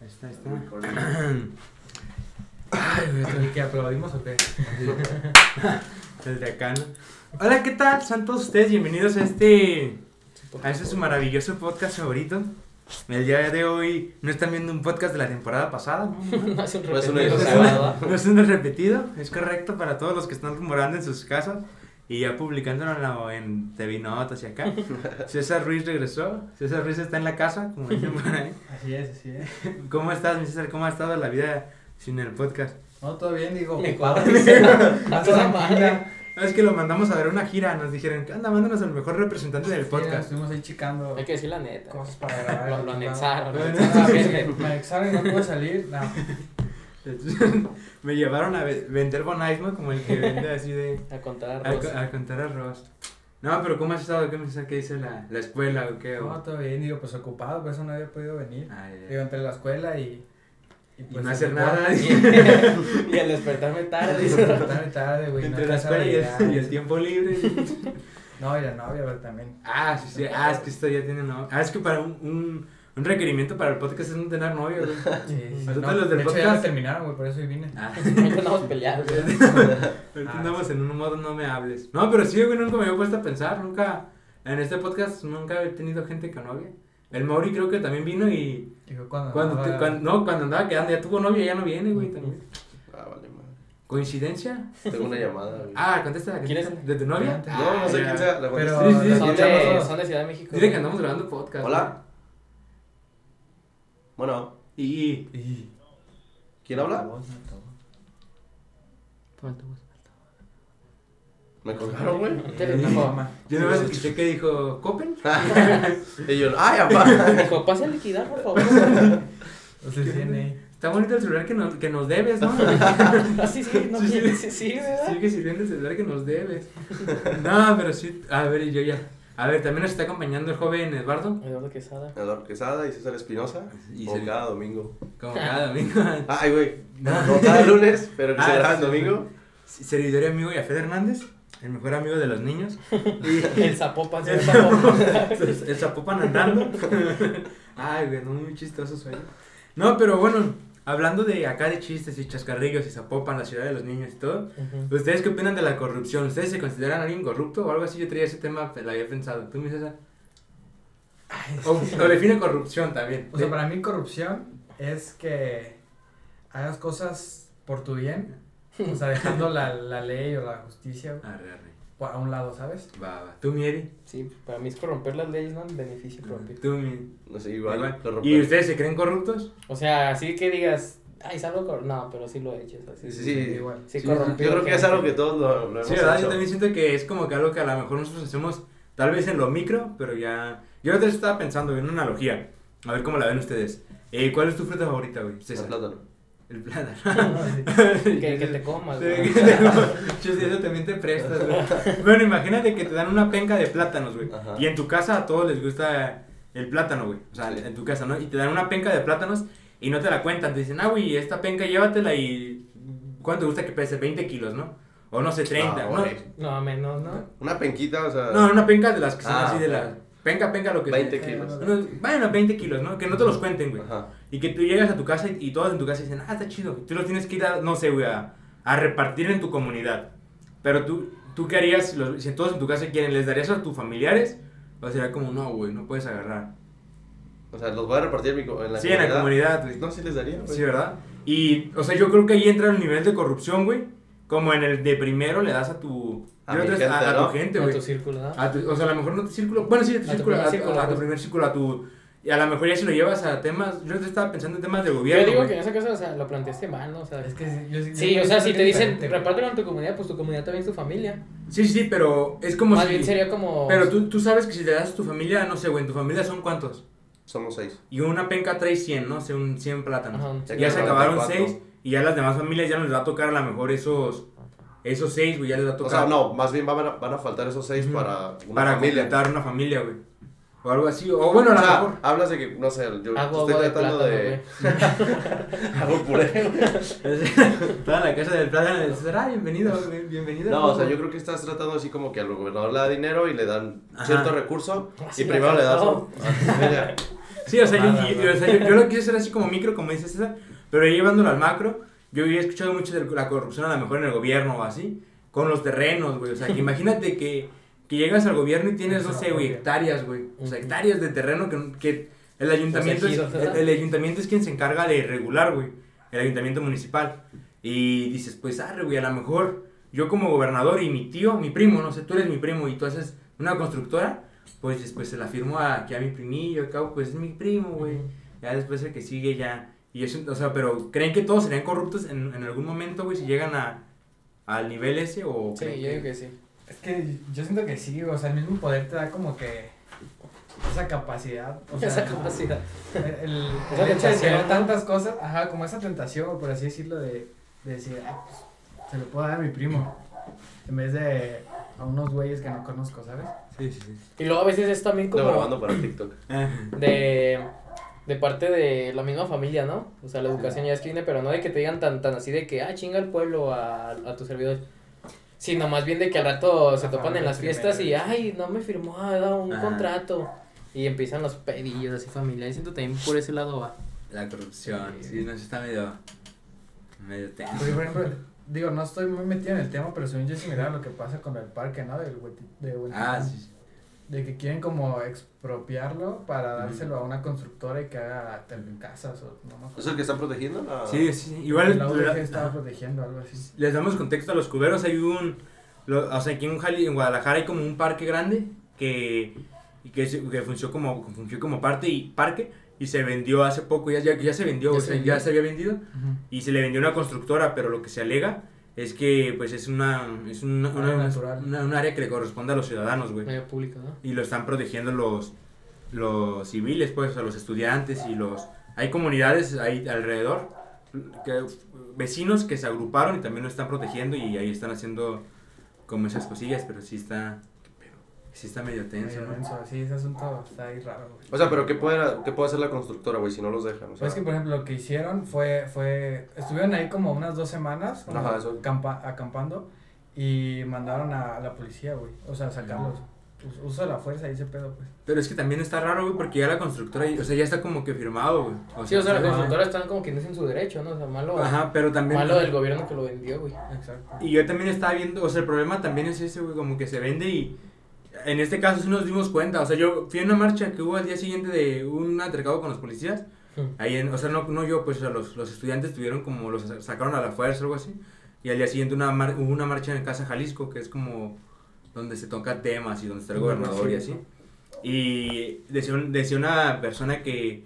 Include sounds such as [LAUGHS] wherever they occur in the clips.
Está, está. [CLEARS THROAT] Ay, güey, ¿Y que aplaudimos o qué? [LAUGHS] desde acá, ¿no? Hola, ¿qué tal? Sean todos ustedes bienvenidos a este, a este su maravilloso podcast favorito. El día de hoy no están viendo un podcast de la temporada pasada, ¿no? [LAUGHS] No es un repetido. [LAUGHS] No es un repetido, es correcto para todos los que están rumorando en sus casas y ya publicándolo en TV Notas y acá. [LAUGHS] César Ruiz regresó, César Ruiz está en la casa, como [LAUGHS] dicen por ahí. Así es, así es. [LAUGHS] ¿Cómo estás, mi César? ¿Cómo ha estado la vida sin el podcast? No, todo bien, digo. Me cuadra. Es que lo mandamos a ver una gira, nos dijeron, anda, mándanos al mejor representante del Sí, podcast. Estuvimos ahí chicando Hay que decir la neta. cosas para grabar. Lo, anexaron. Lo. Ah, anexaron y no pude salir. No. Me llevaron a ve- vender bonais, ¿no? Como el que [LAUGHS] vende así de... A contar A, arroz. a contar arroz. No, pero ¿cómo has estado? ¿Qué me dice, qué dice la, la escuela o qué? No, O... todo bien, digo, pues ocupado, por eso no había podido venir. Ay. Digo, entre la escuela y. Y pues, no hacer nada. [LAUGHS] y [LAUGHS] al despertarme tarde. Y despertarme tarde, güey. Entre no la escuela y a el, y llegar. el tiempo libre. No, y la novia, pero también. ah, sí, sí. Ah, es que esto ya tiene novio. Ah, es que para un, un, un requerimiento para el podcast es no tener novio, güey. [LAUGHS] Sí, sí. Nosotros No, los del de hecho, ya podcast- terminaron, güey, por eso hoy vine. Ah. [LAUGHS] Andamos peleados. [LAUGHS] Ahorita Ah, andamos en un modo no me hables. No, pero sí, güey, nunca me había puesto a pensar. Nunca, en este podcast, nunca he tenido gente con novia. El Mauri creo que también vino y Digo, cuando. cuando, te- andaba- cuando- no, cuando andaba quedando, ya tuvo novia, ya no viene, güey, también. Ah, vale, madre. ¿Coincidencia? Tengo una llamada, güey. Ah, contesta ¿Quién es? ¿De tu novia? No, no, sé Ah, quién sea. La Pero- contesté. Sí, sí, Son de, son de Ciudad de México. Dile que andamos grabando podcast. Hola. Bueno. Y. Y- ¿quién habla? Toma tu voz. Me colgaron, güey. [LAUGHS] Yo no escuché que dijo ¿Copen? [LAUGHS] Y yo, ¡ay, papá! [LAUGHS] dijo, pase a liquidar, por favor. Pues el CNA. Está bonito el celular que nos, que nos debes, ¿no? Ah, sí, sí, no, Sí, sí, sí. sí, sí, ¿verdad? Sigue sirviendo el celular que nos debes. No, pero sí. A ver, yo ya. A ver, también nos está acompañando el joven Eduardo. Eduardo Quesada. Eduardo Quesada y César Espinosa. Y Como se- cada domingo. Como cada domingo. [LAUGHS] Ay, güey. No [LAUGHS] cada lunes, pero que Ah, se graba sí, el domingo. Servidor y amigo Yafet Hernández, el mejor amigo de los niños. [LAUGHS] Y El Zapopan, sí, el Zapopan. el Zapopan andando. Ay, güey, no, muy chistoso soy. No, pero bueno, hablando de acá de chistes y chascarrillos y Zapopan, la ciudad de los niños y todo. ¿Ustedes qué opinan de la corrupción? ¿Ustedes se consideran alguien corrupto o algo así? Yo traía ese tema, lo había pensado. ¿Tú, mi César? O, o define corrupción también. O sea, para mí corrupción es que hagas cosas por tu bien, o sea, dejando la, la ley o la justicia Arre, arre. A un lado, ¿sabes? Va, va. ¿Tú, Mieri? Sí, para mí es corromper las leyes, ¿no? En beneficio propio. ¿Tú, mi... No sé, igual. ¿Y ustedes se creen corruptos? O sea, así que digas, ay, salgo cor... No, pero sí lo he hecho. sea, Sí, sí, sí. igual. Sí, Sí, corrompido Yo creo que es algo que todos lo, lo hemos Sí, ¿verdad? hecho. Yo también siento que es como que algo que a lo mejor nosotros hacemos, tal vez en lo micro, pero ya... Yo vez estaba pensando en una analogía. A ver cómo la ven ustedes. Eh, ¿Cuál es tu fruta favorita, güey? El César. plátano. El plátano. [LAUGHS] [LAUGHS] Que, que te comas, güey. Chus, eso también te prestas, güey. [LAUGHS] Bueno, imagínate que te dan una penca de plátanos, güey. Y en tu casa a todos les gusta el plátano, güey. O sea, Sí. en tu casa, ¿no? Y te dan una penca de plátanos y no te la cuentan. Te dicen, ah, güey, esta penca llévatela y. ¿Cuánto te gusta que pese? 20 kilos, ¿no? O no sé, 30. No, No, güey. No, menos, ¿no? Una penquita, o sea. no, una penca de las que son Ah, así de la. Penca, penca, lo que 20 sea. kilos. Unos- Bueno, 20 kilos, ¿no? Que no te los cuenten, güey. Ajá. Y que tú llegas a tu casa y, y todos en tu casa dicen, ah, está chido. Tú los tienes que ir a, no sé, güey, a, a repartir en tu comunidad. Pero tú, ¿tú qué harías si, los- si todos en tu casa quieren? ¿Les darías a tus familiares? O sería como, no, güey, no puedes agarrar. O sea, los voy a repartir en, mi co- en la sí, en la comunidad, güey. No, sí les daría, güey. Sí, ¿verdad? Y, o sea, yo creo que ahí entra el nivel de corrupción, güey. Como en el de primero le das a tu... A yo mi gente, a, a ¿no? tu gente, A güey. tu círculo, ¿no? A tu- o sea, a lo mejor no tu círculo. Bueno, sí, a tu A tu círculo. primer a, círculo, a tu pues. primer círculo, a tu. Y a lo mejor ya si lo llevas a temas. Yo te estaba pensando en temas de Yo gobierno. digo güey. que en ese caso, o sea, lo planteaste mal, ¿no? O sea, Es que yo, sí, yo- o sea, yo si te dicen, repártelo en tu comunidad, pues tu comunidad también es tu familia. Sí, sí, pero es como Más si. bien sería como... Pero tú, tú sabes que si le das a tu familia, no sé, güey, en tu familia son cuántos. Somos seis. Y una penca trae 100, ¿no? O sea, un 100 plátanos. Ajá, Ya círculo. se acabaron 94. 6 y ya las demás familias ya no les va a tocar a lo mejor esos. Esos 6, güey, ya les va a O tocar. sea, no, más bien van a, van a faltar esos seis para una para familia. completar una familia, güey. O algo así. O bueno, a o lo sea, mejor. hablas de que, no sé, yo Hago estoy de tratando plátano, de... [LAUGHS] Hago puré. [LAUGHS] Toda la casa del plátano César. Ah, bienvenido, güey, bienvenido. No, o sea, yo creo que estás tratando así como que al gobernador le da dinero y le dan Ajá. cierto recurso Así y primero le das. Sí, o sea, yo, yo- ¿no? o sea, yo- yo lo quise hacer así como micro, como dice César, pero llevándolo al macro, yo había escuchado mucho de la corrupción a lo mejor en el gobierno o así, con los terrenos, güey. O sea, que [LAUGHS] imagínate que, que llegas al gobierno y tienes, no sé, güey, hectáreas, güey. O sea, hectáreas de terreno que, que el ayuntamiento, es, ejidos, el, ¿verdad? el ayuntamiento es quien se encarga de regular, güey. El ayuntamiento municipal. Y dices, pues, arre, güey, a lo mejor yo como gobernador y mi tío, mi primo, no sé, tú eres mi primo y tú haces una constructora, pues después se la firmo a, que a mi primillo, acá, pues es mi primo, güey. Ya después el que sigue ya. Y eso, o sea, pero ¿creen que todos serían corruptos en, en algún momento, güey, si llegan a, al nivel ese o Sí, creen yo digo que sí. Es que yo siento que sí, o sea, el mismo poder te da como que esa capacidad. O sea, Esa capacidad. El, el, el hecho de tener ¿no? tantas cosas, ajá, como esa tentación, por así decirlo, de, de decir, ah, pues, se lo puedo dar a mi primo, en vez de a unos güeyes que no conozco, ¿sabes? Sí, sí, sí. Y luego a veces es también Estoy como grabando para TikTok. de, de parte de la misma familia, ¿no? O sea, la educación ya es que viene, pero no de que te digan tan, tan así de que, ah, chinga el pueblo a, a tus servidores. Sino más bien de que al rato se La topan en las fiestas y, ay, no me firmó, ha dado un Ajá. contrato. Y empiezan los pedillos así familiares. Siento también por ese lado va. La corrupción, sí, no, sí está medio, medio tenso. Porque, por ejemplo, digo, no estoy muy metido en el tema, pero según yo es similar a lo que pasa con el parque, ¿no? Del Hueti- de Huentitán. Ah, sí, sí. De que quieren como expropiarlo para dárselo a una constructora y que haga casas o no me acuerdo. ¿Es el que están protegiendo? Ah. Sí, sí. Igual la UDG estaba la- protegiendo algo así. les damos contexto a los cuberos. Hay un. lo- o sea, aquí en, Jali- en Guadalajara hay como un parque grande que, y que, se- que funcionó, como, fungió como parte y parque y se vendió hace poco. Ya, ya, ya se vendió, Ya o se sea, vendió. ya se había vendido y se le vendió a una constructora, pero lo que se alega es que pues es una es una, una, Área una- natural. una- un área que le corresponde a los ciudadanos, güey. ¿no? y lo están protegiendo los los civiles pues a los estudiantes y los hay comunidades ahí alrededor que, vecinos que se agruparon y también lo están protegiendo y ahí están haciendo como esas cosillas pero sí está sí está medio tenso Medio ¿no? denso, Sí, ese asunto está ahí raro, güey. O sea, pero ¿qué puede, qué puede hacer la constructora, güey, si no los dejan? O sea, Pues es que, por ejemplo, lo que hicieron fue, fue, estuvieron ahí como unas dos semanas, como Ajá, eso. campa- acampando, y mandaron a, la policía, güey, o sea, a sacarlos. Us- Uso de la fuerza y ese pedo, pues. pero es que también está raro güey porque ya la constructora o sea ya está como que firmado güey Sí, o sea, las constructoras están como que no en su derecho, ¿no? O sea, malo, ajá pero también malo del gobierno que lo vendió, güey. Exacto. Y yo también estaba viendo, o sea, el problema también es ese, güey, como que se vende y en este caso sí nos dimos cuenta, o sea, yo fui a una marcha que hubo al día siguiente de un altercado con los policías, ahí en, o sea, no, no yo, pues o sea, los, los estudiantes tuvieron como, los sacaron a la fuerza o algo así, y al día siguiente una mar- hubo una marcha en Casa Jalisco, que es como donde se toca temas y donde está el gobernador y así, y decía, decía una persona que,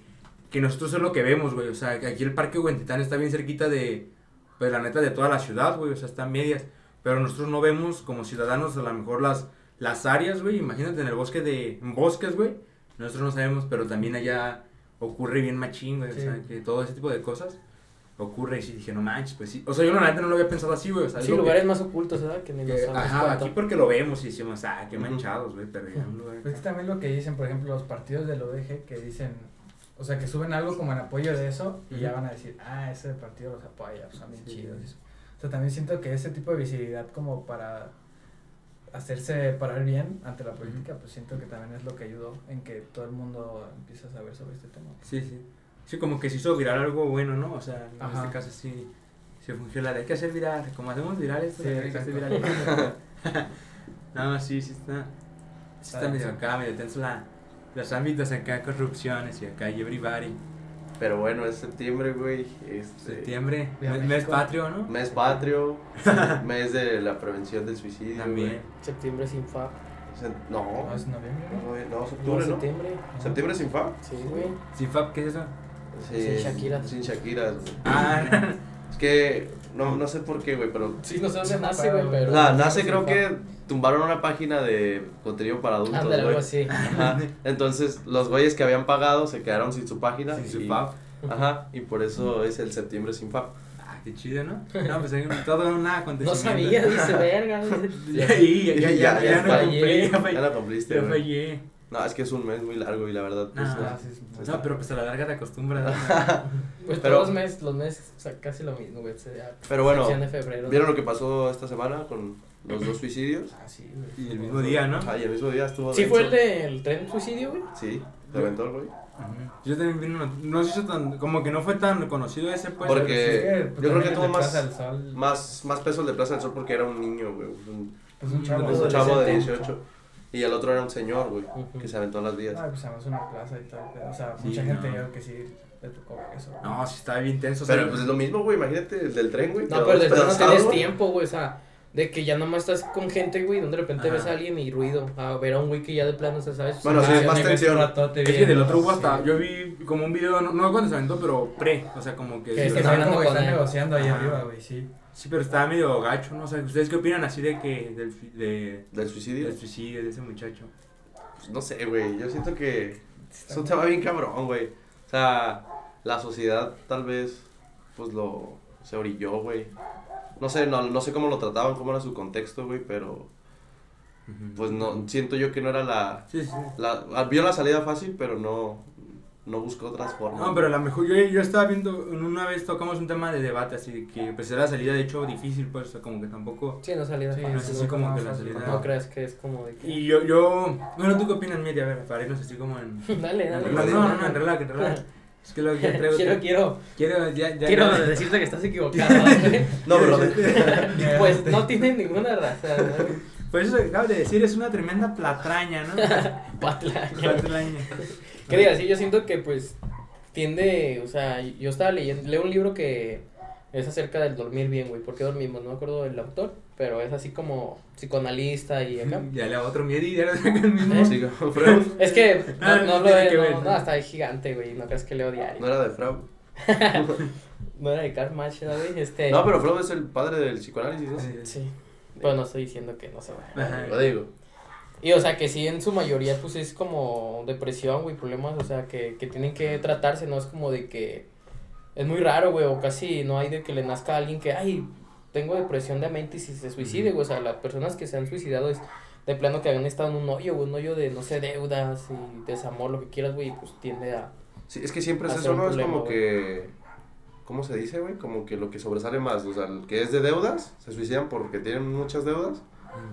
que nosotros es lo que vemos, güey, o sea, que aquí el Parque Huentitán está bien cerquita de, pues la neta, de toda la ciudad, güey, o sea, está a medias, pero nosotros no vemos como ciudadanos a lo mejor las, las áreas, güey, imagínate en el bosque de, en bosques, güey, nosotros no sabemos, pero también allá ocurre bien machín, güey, Sí. o sea, que todo ese tipo de cosas ocurre y sí dije, no manches, pues sí, o sea, yo la neta no lo había pensado así, güey, o sea, Sí, algo que- lugares más ocultos, ¿verdad? Que ni que- ajá, cuenta. aquí porque lo vemos y decimos, ah, qué manchados, güey, pero ya lugar Pues es que también lo que dicen, por ejemplo, los partidos del ODG que dicen, o sea, que suben algo como en apoyo de eso y ya van a decir, ah, ese partido los apoya, son bien Sí. chidos. O sea, también siento que ese tipo de visibilidad como para hacerse parar bien ante la política, pues siento que también es lo que ayudó en que todo el mundo empiece a saber sobre este tema. Sí, sí. Sí, como que se hizo viral algo bueno, ¿no? O sea, en Ajá. este caso sí se fungió la de hay que hacer viral. Como hacemos virales, Sí, hay que hacer virales. [LAUGHS] no, sí, sí está. Sí está medio acá, medio tenso la, los ámbitos acá, corrupciones y acá, y everybody. Pero bueno, es septiembre, güey. Este, Septiembre, mes, patrio, ¿no? Mes patrio, [LAUGHS] mes de la prevención del suicidio. También. Septiembre sin FAP. No, No, es noviembre, ¿no? es No, octubre, ¿no? septiembre. ¿Septiembre sin FA? Sí, güey. Sí, Fab, ¿qué es eso? Sí, Sin Shakira. Sin Shakira. güey. Ah, Es que no, no sé por qué, güey, pero. Sí, no sé dónde nace, güey, pero-. O sea, nace sin creo que tumbaron una página de contenido para adultos, Ándale, algo güey. así. Ajá. Entonces, los güeyes que habían pagado se quedaron sin su página. sí, su Fab. Ajá, y por eso es el septiembre sin FAP. Ah, qué chido, ¿no? No, pues hay todo un acontecimiento. No sabía, dice, verga. Ya, ya, ya, ya, ya, ya Ya Ya güey. fallé. No, es que es un mes muy largo y la verdad, pues, Ah, no. Sí, sí. No, pero pues a la larga te acostumbras. [LAUGHS] Pues Pero- todos los meses, los meses, o sea, casi lo mismo, güey. Pero bueno, de febrero. ¿vieron lo que pasó esta semana con los dos suicidios? Ah, sí, güey. Y el mismo día, ¿no? Ah, y el mismo día estuvo Sí fue el del tren suicidio, güey. Sí, reventó el güey. Yo también vi una, no se hizo tan, como que no fue tan conocido ese pues. Porque- pues, yo creo que tuvo más- Más, más peso el de Plaza del Sol porque era un niño, güey. Un, Pues un chavo. un chavo de 18. Y el otro era un señor, güey, Ujú. que se aventó en las vías. Ah, pues además una plaza y pero, O sea, Sí, mucha gente no. yo creo que sí le tocó eso. No, sí estaba bien tenso. o sea, Pero pues es lo mismo, güey. Imagínate el del tren, güey. No, pero de no despedazado, tienes tiempo, güey, o sea, de que ya nomás estás con gente, güey, donde de repente Ajá. ves a alguien y ruido, a ver a un güey que ya de plano, o sea, ¿sabes? Bueno, sí, Ah, es más tensión. ratote Es que viendo, del otro hubo hasta, sí. yo vi como un video, no, no cuando se aventó, pero pre, o sea, como que... Que sí, que como que están negociando ahí arriba, güey, sí. Sí, pero estaba medio gacho, ¿no? O sea, ¿ustedes qué opinan así de que, del, de, ¿Del suicidio? del suicidio de ese muchacho? Pues, no sé, güey. Yo siento que eso te va bien cabrón, güey. O sea, la sociedad tal vez, pues lo. se orilló, güey. No sé, no, no sé cómo lo trataban, cómo era su contexto, güey, pero. Pues no, siento yo que no era la. Sí, sí. la vio la salida fácil, pero no. No buscó otras formas. No, pero a lo mejor yo, yo estaba viendo, en una vez tocamos un tema de debate, así de que pues era la salida de hecho difícil, pues, como que tampoco... Sí, no salida Sí, fácil, no es así como no, que la salida... No creas que es como de que... Y yo, yo, bueno, ¿tú qué opinas, Miri? A ver, para irnos así como en... [LAUGHS] Dale, dale. no, no, no, en relax, en relax. Es que lo [LAUGHS] que traigo... quiero, quiero, quiero, ya, ya, quiero ya- decirte que estás equivocado. [LAUGHS] No, pero. Pues no tiene ninguna raza, güey. Pues eso que acabas de decir es una tremenda platraña, ¿no? Patlaña. Platraña. ¿Qué digas? Sí, yo siento que pues tiende, o sea, yo estaba leyendo, leo un libro que es acerca del dormir bien, güey. ¿Por qué dormimos? No me acuerdo del autor, pero es así como psicoanalista y acá. [LAUGHS] Ya le hago otro miedo y ya lo saca el mismo. ¿Eh? Sí, como [LAUGHS] Freud. Es que no, Ah, no lo no, no, ¿no? hasta es gigante, güey. No crees que leo diario. No era de Freud. [LAUGHS] No era de Karl Marx, ¿no, güey. Este, No, pero Freud es el padre del psicoanálisis, ¿no? Sí. Sí, pero no estoy diciendo que no se va. Lo digo. Y o sea que sí en su mayoría pues es como depresión, güey, problemas, o sea que, que tienen que tratarse, no es como de que es muy raro, güey, o casi no hay de que le nazca a alguien que, ay, tengo depresión de mente y si se suicide, güey, o sea, las personas que se han suicidado es de plano que habían estado en un hoyo, güey, un hoyo de, no sé, deudas y desamor, lo que quieras, güey, pues tiende a... Sí, es que siempre es eso, ¿no? Es como güey. que. ¿Cómo se dice, güey? Como que lo que sobresale más. O sea, el que es de deudas, se suicidan porque tienen muchas deudas.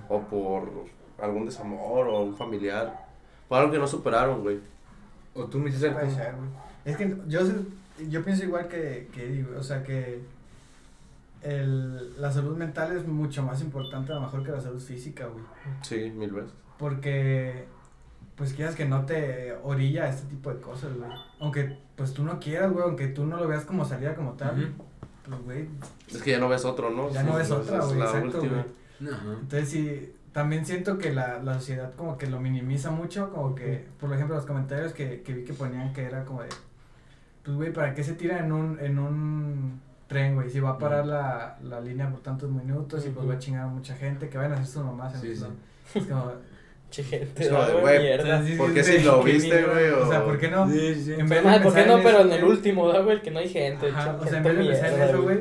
O por algún desamor o un familiar. Por algo que no superaron, güey. O tú me dices Puede ser, güey. Es que yo, yo pienso igual que, que Eddie, güey. O sea que el, la salud mental es mucho más importante a lo mejor que la salud física, güey. Sí, mil veces. Porque, pues quieras que no te orilla a este tipo de cosas, güey. Aunque, pues tú no quieras, güey, aunque tú no lo veas como salida como tal, Ujú. pues, güey, Es que ya no ves otro, ¿no? ya no ves Esa otra, es güey, la exacto, última. güey. Ajá. Entonces sí, también siento que la, la sociedad como que lo minimiza mucho, como que, por ejemplo, los comentarios que, que vi que ponían que era como de, pues güey, ¿para qué se tira en un, en un tren, güey? Si va a parar la, la línea por tantos minutos y pues va a chingar a mucha gente, que vayan a hacer sus mamás. Sí, sí. Es como, [LAUGHS] Che, gente, güey, mierda. ¿Por qué si lo viste, güey? O sea, ¿por qué no? Sí, sí. En vez de ¿por qué pensar no? Pero en eso, el güey, último, ¿da, güey? El que no hay gente. Ajá, o sea, en vez de pensar en eso, güey,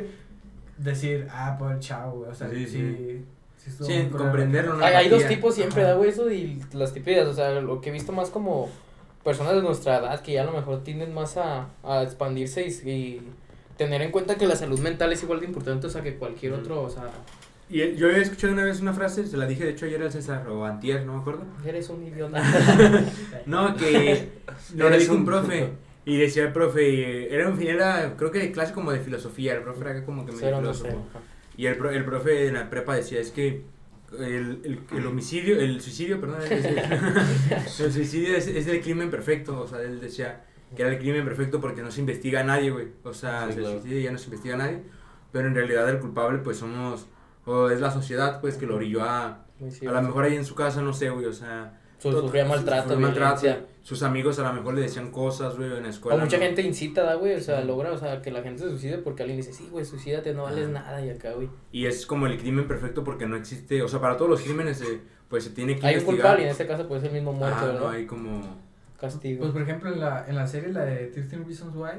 decir, ah, pobre chavo, güey, o sea, Sí, sí, sí. sí, comprenderlo. Hay, hay dos tipos siempre, da, güey, eso y las típicas, o sea, lo que he visto más como personas de nuestra edad que ya a lo mejor tienden más a, a expandirse y, y tener en cuenta que la salud mental es igual de importante, o sea, que cualquier otro, o sea, Y eh, yo había escuchado una vez una frase, se la dije de hecho ayer al César o antier, no me acuerdo. eres un idiota. [LAUGHS] No, que [LAUGHS] No le dijo un profe. Y decía el profe, eh, era, un, era creo que de clase como de filosofía, el profe era como que medio Cero, no sé. Y el, el profe en la prepa decía, es que el, el, el homicidio, el suicidio, perdón, es el, [LAUGHS] el suicidio es, es el crimen perfecto, o sea, él decía que era el crimen perfecto porque no se investiga a nadie, güey, o sea, Sí, se claro. suicida y ya no se investiga a nadie, pero en realidad el culpable pues somos, o es la sociedad pues que lo orilló a, Muy a cierto. lo mejor ahí en su casa, no sé, güey, o sea, Su- Sufría maltrato, maltrato. Sus amigos a lo mejor le decían cosas, güey, en la O escuela. mucha ¿no? gente incita, güey, o sea, Sí. logra, o sea, que la gente se suicide porque alguien dice, sí, güey, suicídate, no vales Ajá. nada, y acá, güey. Y es como el crimen perfecto porque no existe, o sea, para todos los crímenes eh, pues se tiene que Hay un investigar. culpable y en este caso puede ser el mismo muerto, Ah, ¿verdad? no hay como... Castigo. Pues por ejemplo en la, en la serie, la de 13 Reasons Why,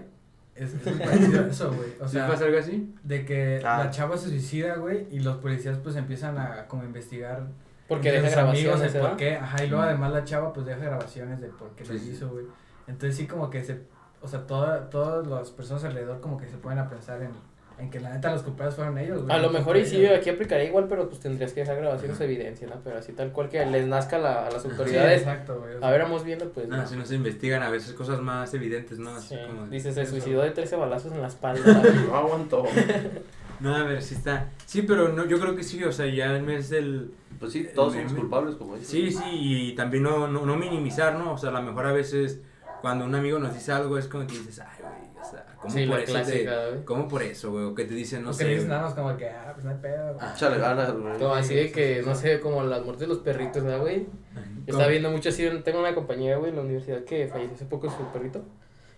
es, es muy [LAUGHS] parecido a eso, güey. O ¿Sí sea, pasa algo así? de que Ah. la chava se suicida, güey, y los policías pues empiezan a como investigar porque deja grabaciones, el por qué, ajá, y luego además la chava pues deja grabaciones de por qué lo Sí, sí. hizo, güey. Entonces sí como que se, o sea, toda, todas las personas alrededor como que se ponen a pensar en, en que la neta los culpables fueron ellos, güey. A lo mejor y sí, aquí aplicaría igual, pero pues tendrías que dejar grabaciones de evidencia, ¿no? Pero así tal cual que les nazca la, a las Sí, autoridades. exacto, güey. o sea, a ver, vamos viendo, pues. No, no. si no se investigan a veces cosas más evidentes, ¿no? Así Sí, como... Dice, se suicidó de 13 balazos en la espalda. [LAUGHS] No aguantó. [LAUGHS] No, a ver, sí está... Sí, pero no, yo creo que sí, o sea, ya el mes del... Pues sí, todos somos culpables, como dices. Sí, sí, y también no, no, no minimizar, ¿no? O sea, a lo mejor a veces cuando un amigo nos dice algo es como que dices, ay, güey, o sea, ¿cómo sí, por eso clásica, te... güey. ¿Cómo por eso, güey? O que te dicen, no o que sé... dicen güey. nada más como que, ah, pues no hay pedo, güey. Ah. Échale ganas, güey. Como así de que, no sé, como las muertes de los perritos, ¿verdad, güey? Estaba viendo mucho así, tengo una compañera, güey, en la universidad que falleció hace poco su perrito.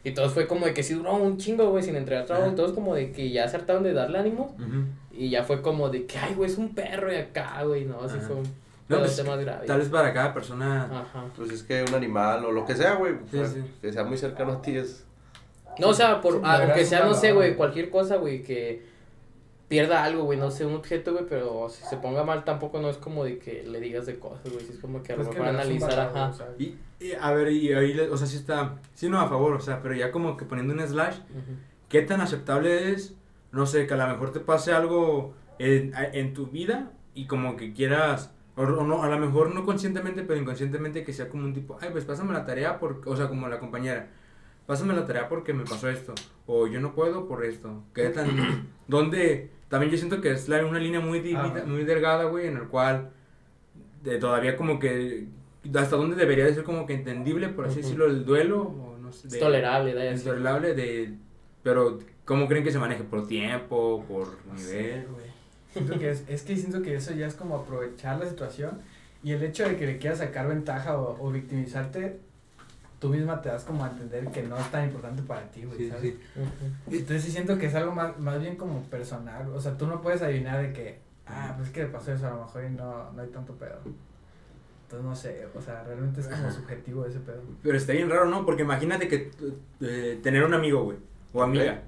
Y todos fue como de que sí duró un chingo, güey, sin entregar trabajo. Todos como de que ya se hartaron de darle ánimo. Ujú. Y ya fue como de que, ay, güey, es un perro y acá, güey. No, así Ajá. fue un No, pues, más grave. Tal vez para cada persona... Ajá. Pues es que un animal o lo que sea, güey. Sí, o sea, sí. Que sea muy cercano a ti es. No, o sea, por, ah, aunque sea, no sé, güey, cualquier cosa, güey, que pierda algo, güey, no sé, un objeto, güey, pero si se ponga mal tampoco no es como de que le digas de cosas, güey, si es como que a lo Pues que mejor analizar, ajá. Y, y, a ver, y ahí, le- o sea, sí está... Sí, no, a favor, o sea, pero ya como que poniendo un slash... ¿Qué tan aceptable es? No sé, que a lo mejor te pase algo en, en tu vida y como que quieras, o, o no, a lo mejor no conscientemente, pero inconscientemente que sea como un tipo, ay, pues pásame la tarea, porque, o sea, como la compañera, pásame la tarea porque me pasó esto, o yo no puedo por esto. ¿Qué tan, [COUGHS] donde, también yo siento que es la- una línea muy, divida- Ajá. muy delgada, güey, en el cual de, todavía como que, hasta dónde debería de ser como que entendible, por así decirlo, el duelo, o no sé. Es de- tolerable, da es tolerable de... Pero, ¿cómo creen que se maneje? ¿Por tiempo? ¿Por no sé, nivel? güey. Siento que es, es que siento que eso ya es como aprovechar la situación y el hecho de que le quieras sacar ventaja o, o victimizarte, tú misma te das como a entender que no es tan importante para ti, güey, Sí, ¿sabes? sí. Entonces sí siento que es algo más, más bien como personal, o sea, tú no puedes adivinar de que, ah, pues es que le pasó eso a lo mejor y no, no hay tanto pedo. Entonces no sé, o sea, realmente es como subjetivo ese pedo. Pero está bien raro, ¿no? Porque imagínate que eh, tener un amigo, güey. O amiga.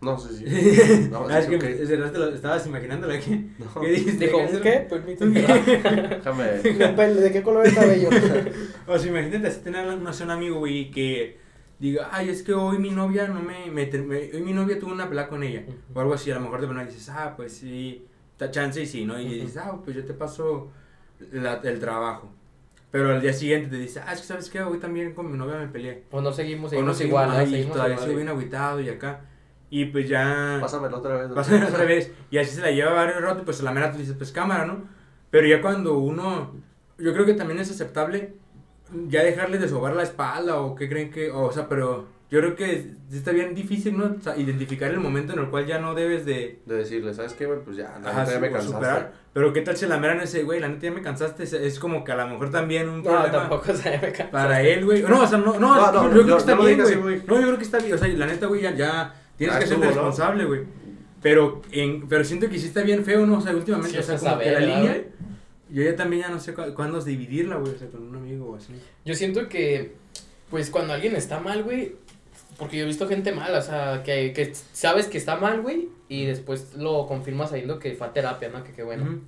No, sí, sí. [LAUGHS] No, ah, es que ok. me- ¿será te estabas imaginándola que No, [LAUGHS] ¿Qué dijiste? Dijo, ¿Qué? ¿un qué? Permíteme. [LAUGHS] déjame. ¿De qué color el cabello? O sea, imagínate así tener no sé, un amigo, güey, y que diga, ay, es que hoy mi novia no me, me, me- hoy mi novia tuvo una pelea con ella. Ujú. O algo así, a lo mejor de verdad dices, ah, pues sí, da chance y sí, ¿no? Y Ujú. dices, ah, pues yo te paso la- el trabajo. Pero al día siguiente te dice, ah, es que sabes qué, hoy también con mi novia me peleé. O no seguimos, O no seguimos seguimos, igual, y Seguimos todavía igual. sigo bien agüitado y acá. Y pues ya... Pásamelo otra vez. Pásame otra vez. Y así se la lleva varios rato y pues a la mera tú dices, pues cámara, ¿no? Pero ya cuando uno, yo creo que también es aceptable ya dejarle de sobar la espalda o qué creen que, o, sea, pero yo creo que está bien difícil, ¿no? O sea, identificar el momento en el cual ya no debes de... De decirle, ¿sabes qué, güey? Pues ya, la ajá, neta ya me cansaste. superar. Pero qué tal se la meran ese, güey, la neta ya me cansaste, es, como que a lo mejor también un No, problema tampoco [LAUGHS] se me cansa. para él, güey. No, o sea, no, no, No, no, yo, creo que está bien, güey. No, yo creo que está bien, o sea, la neta, güey, ya, ya tienes Ya que ser responsable, güey. Pero, en, pero siento que sí está bien feo, ¿no? O sea, últimamente, Sí, o sea, como saber, que la ¿verdad, línea, güey? yo ya también ya no sé cu- cuándo es dividirla, güey, o sea, con un amigo o así. Yo siento que, pues, cuando alguien está mal, güey, porque yo he visto gente mala, o sea, que, que sabes que está mal, güey, y después lo confirmas sabiendo que fue a terapia, ¿no? Que qué bueno. Ujú.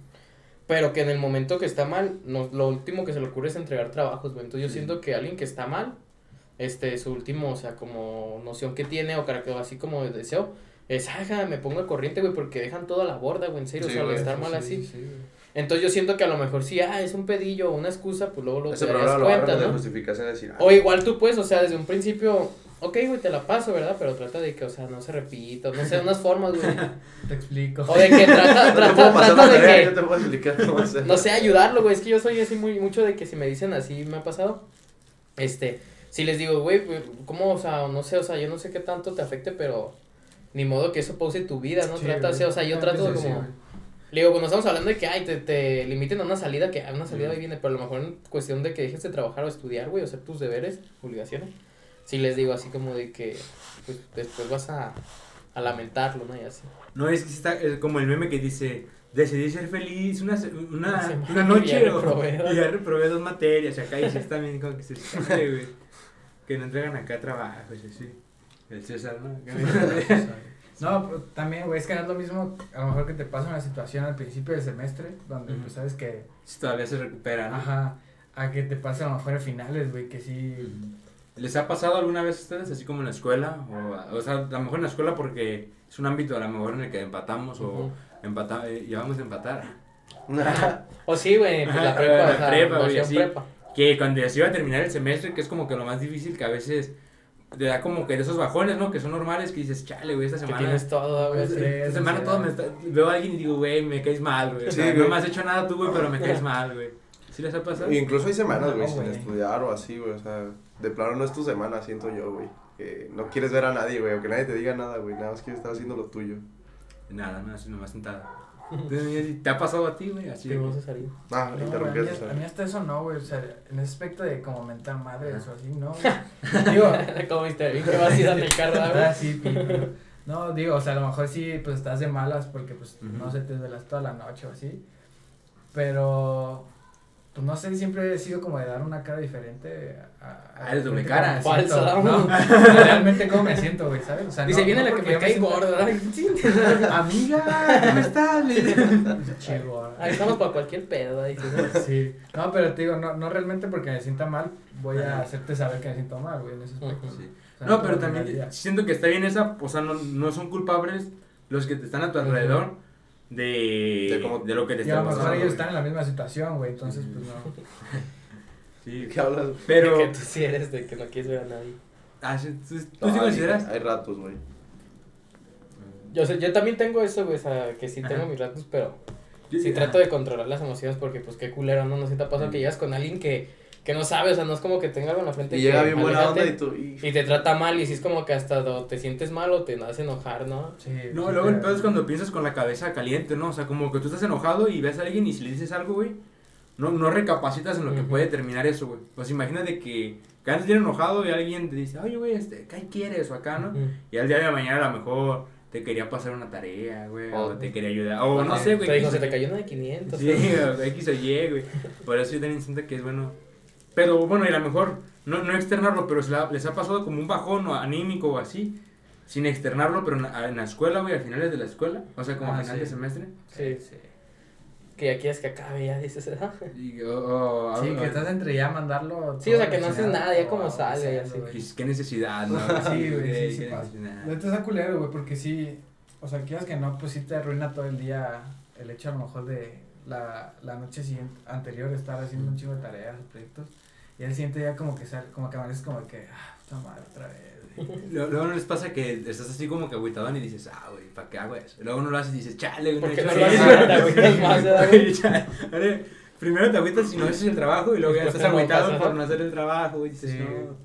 Pero que en el momento que está mal, no, lo último que se le ocurre es entregar trabajos, güey. Entonces yo Sí. siento que alguien que está mal, este, su último, o sea, como noción que tiene, o carácter, así como de deseo, es, ajá, me pongo al corriente, güey, porque dejan toda la borda, güey, en serio, Sí, o sea, güey, estar mal sí, así. sí. Entonces yo siento que a lo mejor sí, ah, es un pedillo o una excusa, pues luego lo te lo cuenta, agarras de ¿no? justificación de decir, ah, O igual tú puedes, o sea, desde un principio, ok, güey, te la paso, ¿verdad? Pero trata de que, o sea, no se repita, no sé, unas formas, güey. [LAUGHS] Te explico. O de que trata, [LAUGHS] trata, trata de tarea, que, yo te puedo explicar cómo [LAUGHS] hacer. no sé, ayudarlo, güey. Es que yo soy así muy, mucho de que si me dicen así, me ha pasado, este, si les digo, güey, ¿cómo, o sea, no sé, o sea, yo no sé qué tanto te afecte, pero ni modo que eso pause tu vida, ¿no? Sí, trata, güey. o sea, yo Ah, trato de sí, como... Le digo, cuando estamos hablando de que, ay, te, te limiten a una salida, que a una salida ahí viene, pero a lo mejor en cuestión de que dejes de trabajar o estudiar, güey, o hacer tus deberes, obligaciones. Sí les digo así como de que, pues, después vas a, a lamentarlo, ¿no? Y así. No, es que sí está es como el meme que dice, decidí ser feliz una, se- una, Una una y noche ya o- reprobé dos. y ya reprobé dos materias acá y sí está bien como que se siente, güey. Que no entregan acá trabajos y así. El César, ¿no? [LAUGHS] No, pero también, güey, es que no es lo mismo a lo mejor que te pasa una situación al principio del semestre, donde Ujú. pues sabes que, Sí, Todavía se recupera, ¿no? ajá, a que te pase a lo mejor a finales, güey, que sí. ¿Les ha pasado alguna vez a ustedes, así como en la escuela? O, o sea, a lo mejor en la escuela porque es un ámbito a lo mejor en el que empatamos o Ujú. empata, eh, llevamos a empatar. [LAUGHS] O sí, güey, pues la [LAUGHS] prepa, la o sea, prepa, así. prepa. Que cuando ya se iba a terminar el semestre, que es como que lo más difícil, que a veces te da como que de esos bajones, ¿no? Que son normales, que dices, chale, güey, esta Que semana... tienes todo, güey. Esta, sí. esta semana sí, todo me está... Veo a alguien y digo, güey, me caes mal, güey. O Sí, sea, no me has hecho nada tú, güey, pero me caes [LAUGHS] mal, güey. ¿Sí les ha pasado? Incluso hay semanas, güey, No, sin estudiar o así, güey. O sea, de plano no es tu semana, siento yo, güey. Que no quieres ver a nadie, güey, o que nadie te diga nada, güey. Nada más quieres estar haciendo lo tuyo. Nada, no, así nomás sentada. [LAUGHS] ¿Te ha pasado a ti, güey? Así de. Ah, No, a, a mí hasta eso no, güey. O sea, en ese aspecto de como mentar madres o así, no. güey. [LAUGHS] Digo, [LAUGHS] Como viste, bien que vas a ir el carro, ah, güey. sí, pi- pi- No, digo, o sea, a lo mejor sí, pues estás de malas porque, pues, no sé, te desvelas toda la noche o así. Pero, pues no sé, siempre he sido como de dar una cara diferente a. a Ah, eres doble cara. Falsa, ¿no? [LAUGHS] Realmente cómo me siento, güey, ¿sabes? O sea, Dice, no- viene no la que me yo cae gorda. [LAUGHS] Sí. Amiga, ¿cómo estás? [LAUGHS] Che. Ahí estamos para cualquier pedo. Ahí, sí. No, pero te digo, no, no realmente porque me sienta mal, voy a hacerte saber que me siento mal, güey, en ese aspecto. Sí. O sea, No, pero como también siento que está bien esa, o sea, no, no son culpables los que te están a tu alrededor de, De cómo- de lo que te está lo mejor pasando. ellos güey. están en la misma situación, güey, entonces, pues no. Sí, ¿Qué hablas? pero... Que tú sí eres de que no quieres ver a nadie. Ah, sí, ¿Tú, tú No, sí hay- consideras? Hay ratos, güey. Yo, sé, yo también tengo eso, güey, o sea, que sí tengo Ajá. mis ratos, pero Yo- sí trato de controlar las emociones porque, pues, qué culero, ¿no? No sé si te ha pasado que llegas con alguien que, que no sabe, o sea, no es como que tenga algo en la frente Y que llega bien buena onda y tú. y- Y te trata mal y sí es como que hasta o te sientes mal o te hace enojar, ¿no? Sí, No, sí, luego el pero- pedo es cuando piensas con la cabeza caliente, ¿no? O sea, como que tú estás enojado y ves a alguien y si le dices algo, güey, no, no recapacitas en lo que puede terminar eso, güey. Pues imagínate que, que antes bien enojado y alguien te dice, oye, güey, este, ¿qué quieres o acá, no? Y al día de mañana a lo mejor te quería pasar una tarea, güey, o O- te quería ayudar, o no sé, güey. Te dijo, se te cayó una de 500. Sí, o X o Y, güey. Por eso yo también siento que es bueno. Pero bueno, y a lo mejor, no, no externarlo, pero se la- les ha pasado como un bajón o anímico o así, sin externarlo, pero en, la- en la escuela, güey, a finales de la escuela, o sea, como Ah, a final sí. de semestre. Sí, sí. Que ya quieres que acabe, ya dices, ¿verdad? Y, o- o- Sí, o- que estás entre ya mandarlo. Sí, o sea, que no haces nada, ya como sale, haciendo, así. güey. y qué necesidad, ¿no? [LAUGHS] Sí, güey, sí, sí. La neta está culero, güey, porque sí, o sea, quieras que no, pues sí te arruina todo el día el hecho a lo mejor de la, la noche siguiente, anterior estar haciendo un chingo de tareas proyectos. Y al siguiente día como que sale, como que amaneces como que, ah, puta madre, otra vez. güey. [LAUGHS] Luego luego no les pasa que estás así como que agüitadón y dices, ah, güey, ¿para qué hago eso? Y luego no lo haces y dices, chale, güey. No hecho lo haces, eso". [LAUGHS] te agüitas más, ¿verdad, güey? Güey, chale, ahora, Primero te agüitas si no haces el trabajo y luego ya estás agüitado por no hacer el trabajo y dices, Sí. no.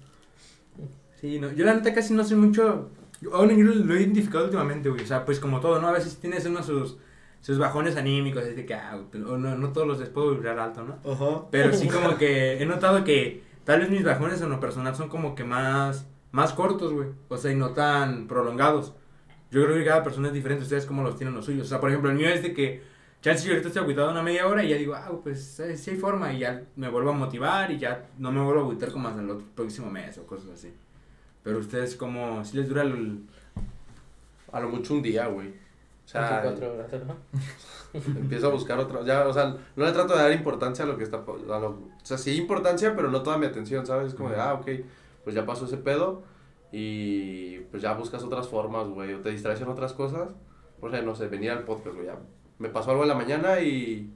Sí, no. Yo la neta casi no soy mucho. yo- Bueno, yo lo, he identificado últimamente, güey. O sea, pues como todo, ¿no? A veces tienes unos sus, sus bajones anímicos, es de que, ah, no, no todos los les puedo vibrar alto, ¿no? Ajá. Pero sí [LAUGHS] como que he notado que tal vez mis bajones en lo personal son como que más, más cortos, güey. O sea, y no tan prolongados. Yo creo que cada persona es diferente, ustedes cómo los tienen los suyos. O sea, por ejemplo, el mío es de que, chance yo ahorita estoy agüitado una media hora y ya digo, ah, pues eh, sí hay forma y ya me vuelvo a motivar y ya no me vuelvo a agüitar como hasta el otro próximo mes o cosas así. Pero ustedes como, si les dura el... A lo mucho un día, güey. O sea, 24 horas, ¿no? [LAUGHS] empiezo a buscar otra. Ya, o sea, no le trato de dar importancia a lo que está. A lo, o sea, sí importancia, pero no toda mi atención, ¿sabes? Como de, ah, ok, pues ya pasó ese pedo. Y pues ya buscas otras formas, güey. O te distraes en otras cosas. O sea, no sé, venir al podcast, güey. Ya me pasó algo en la mañana y.